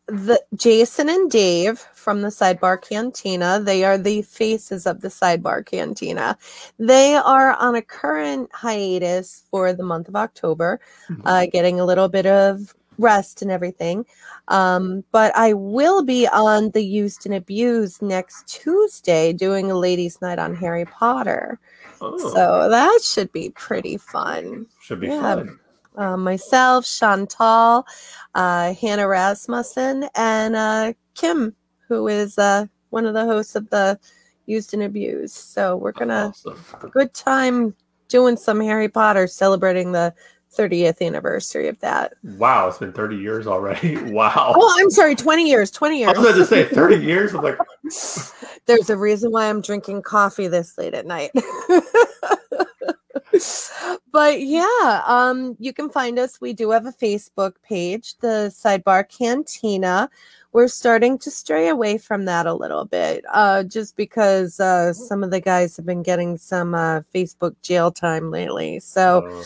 the Jason and Dave from the Sidebar Cantina, they are the faces of the Sidebar Cantina. They are on a current hiatus for the month of October, uh, getting a little bit of rest and everything. Um, but I will be on the Used and Abused next Tuesday doing a ladies' night on Harry Potter. Oh, So that should be pretty fun should be yeah. fun. Uh, myself, Chantal, uh, Hannah Rasmussen, and uh, Kim, who is uh, one of the hosts of the Used and Abused. So we're gonna Awesome. good time doing some Harry Potter, celebrating the 30th anniversary of that. Wow, it's been 30 years already. Wow. Oh, I'm sorry, 20 years. 20 years. I was about to say 30 years. I'm like, There's a reason why I'm drinking coffee this late at night. But yeah, um, you can find us. We do have a Facebook page, the Sidebar Cantina. We're starting to stray away from that a little bit, uh, just because uh, some of the guys have been getting some uh, Facebook jail time lately. So uh,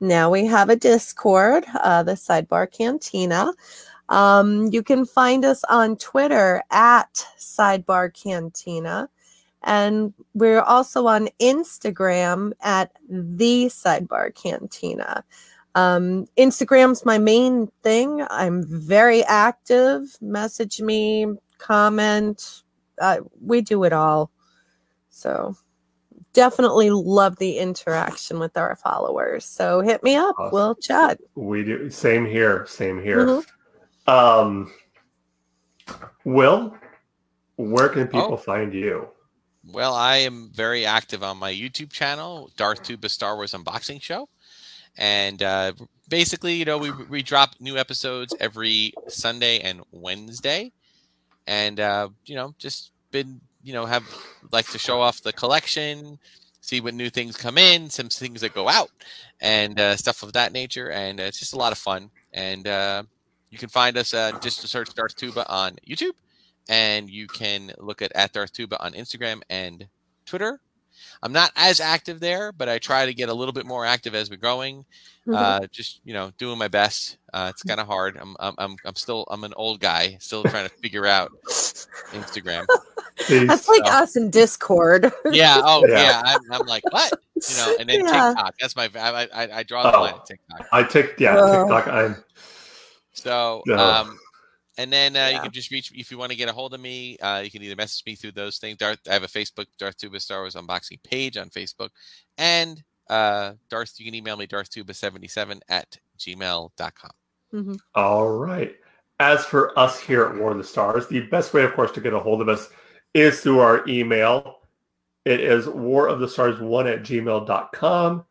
now we have a Discord, uh, the Sidebar Cantina. Um, you can find us on Twitter at Sidebar Cantina. And we're also on Instagram at the Sidebar Cantina. Um, Instagram's my main thing. I'm very active. Message me, comment. Uh, we do it all. So definitely love the interaction with our followers. So hit me up. Awesome. We'll chat. we do. Same here. Same here. Mhm. Um, Will, where can people Oh. find you? Well, I am very active on my YouTube channel, Darth Tuba Star Wars Unboxing Show. And uh, basically, you know, we, we drop new episodes every Sunday and Wednesday. And, uh, you know, just been, you know, have like to show off the collection, see what new things come in, some things that go out, and uh, stuff of that nature. And uh, it's just a lot of fun. And uh, you can find us uh, just to search Darth Tuba on YouTube and you can look at at Darth Tuba on Instagram and Twitter. I'm not as active there, but I try to get a little bit more active as we're going. Mhm. Uh, just you know, doing my best. Uh, it's kind of hard. I'm, I'm I'm I'm still I'm an old guy, still trying to figure out Instagram. That's like So- us in Discord. Yeah. Oh Yeah. yeah. I'm, I'm like what? You know, and then Yeah. TikTok. That's my I I, I draw the Oh. line at TikTok. I tick, yeah, Oh. TikTok. I'm So, Yeah. um, and then uh, you can just reach if you want to get a hold of me. Uh, you can either message me through those things. Darth, I have a Facebook Darth Tuba Star Wars unboxing page on Facebook, and uh, Darth, you can email me darthtuba77 at gmail.com. Mhm. All right. As for us here at War of the Stars, the best way, of course, to get a hold of us is through our email. It is war of the stars one at gmail.com.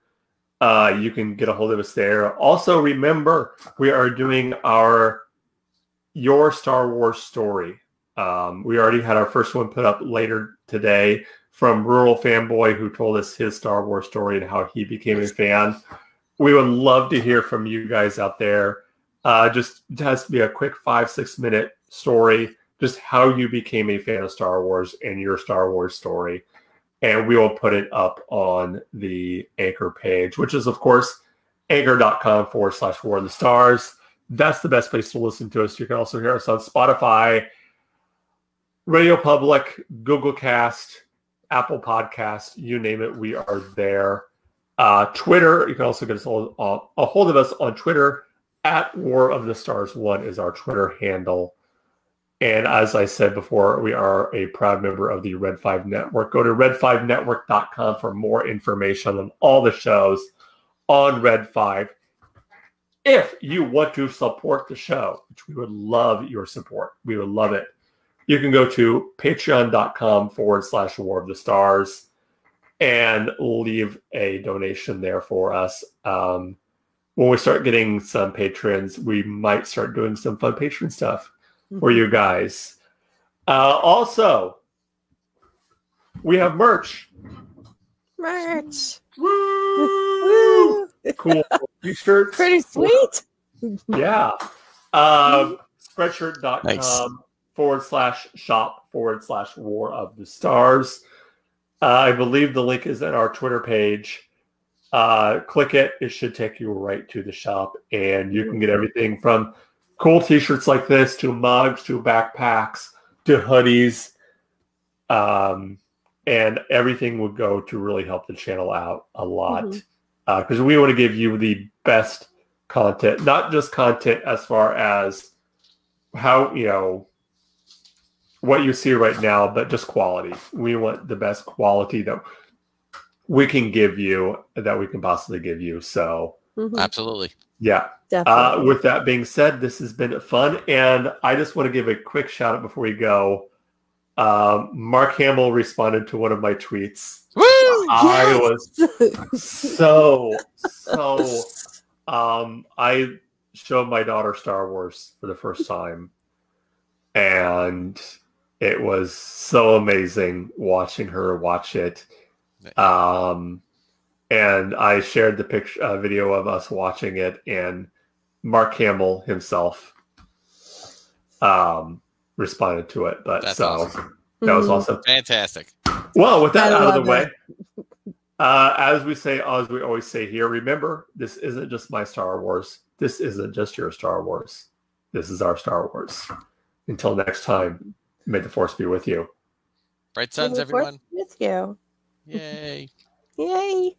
Uh, you can get a hold of us there. Also, remember, we are doing our Your Star Wars story. Um, we already had our first one put up later today from Rural Fanboy, who told us his Star Wars story and how he became a fan. We would love to hear from you guys out there. Uh, just it has to be a quick five, six minute story, just how you became a fan of Star Wars and your Star Wars story. And we will put it up on the Anchor page, which is, of course, anchor.com forward slash war of the stars. That's the best place to listen to us. You can also hear us on Spotify, Radio Public, Google Cast, Apple Podcast, you name it, we are there. Uh, Twitter, you can also get us all, uh, a hold of us on Twitter at War of the Stars One is our Twitter handle. And as I said before, we are a proud member of the Red 5 Network. Go to red5network.com for more information on all the shows on Red 5. If you want to support the show, which we would love your support, we would love it. You can go to patreon.com forward slash War of the Stars and leave a donation there for us. Um, when we start getting some patrons, we might start doing some fun patron stuff for you guys. Uh, also, we have merch. Merch. Woo! Woo! Cool t-shirts. Pretty sweet. Yeah. Um, spreadshirt.com Nice. forward slash shop forward slash war of the stars. Uh, I believe the link is in our Twitter page. Uh, click it, it should take you right to the shop, and you can get everything from cool t shirts like this to mugs to backpacks to hoodies. Um, and everything would go to really help the channel out a lot Mhm. Because we want to give you the best content, not just content as far as how you know what you see right now, but just quality. We want the best quality that we can give you that we can possibly give you. So Mhm. Absolutely. yeah. Uh, with that being said, this has been fun, and I just want to give a quick shout out before we go. Um, Mark Hamill responded to one of my tweets. Woo! I was so so um, I showed my daughter Star Wars for the first time, and it was so amazing watching her watch it. Um, and I shared the picture uh, video of us watching it, and Mark Hamill himself um, responded to it. But That's so awesome. that was Mhm. awesome. Fantastic. Well, with that I out of love the way, uh, as we say, as we always say here, remember this isn't just my Star Wars. This isn't just your Star Wars. This is our Star Wars. Until next time, may the force be with you. Bright May suns, everyone. With you. Yay. Yay.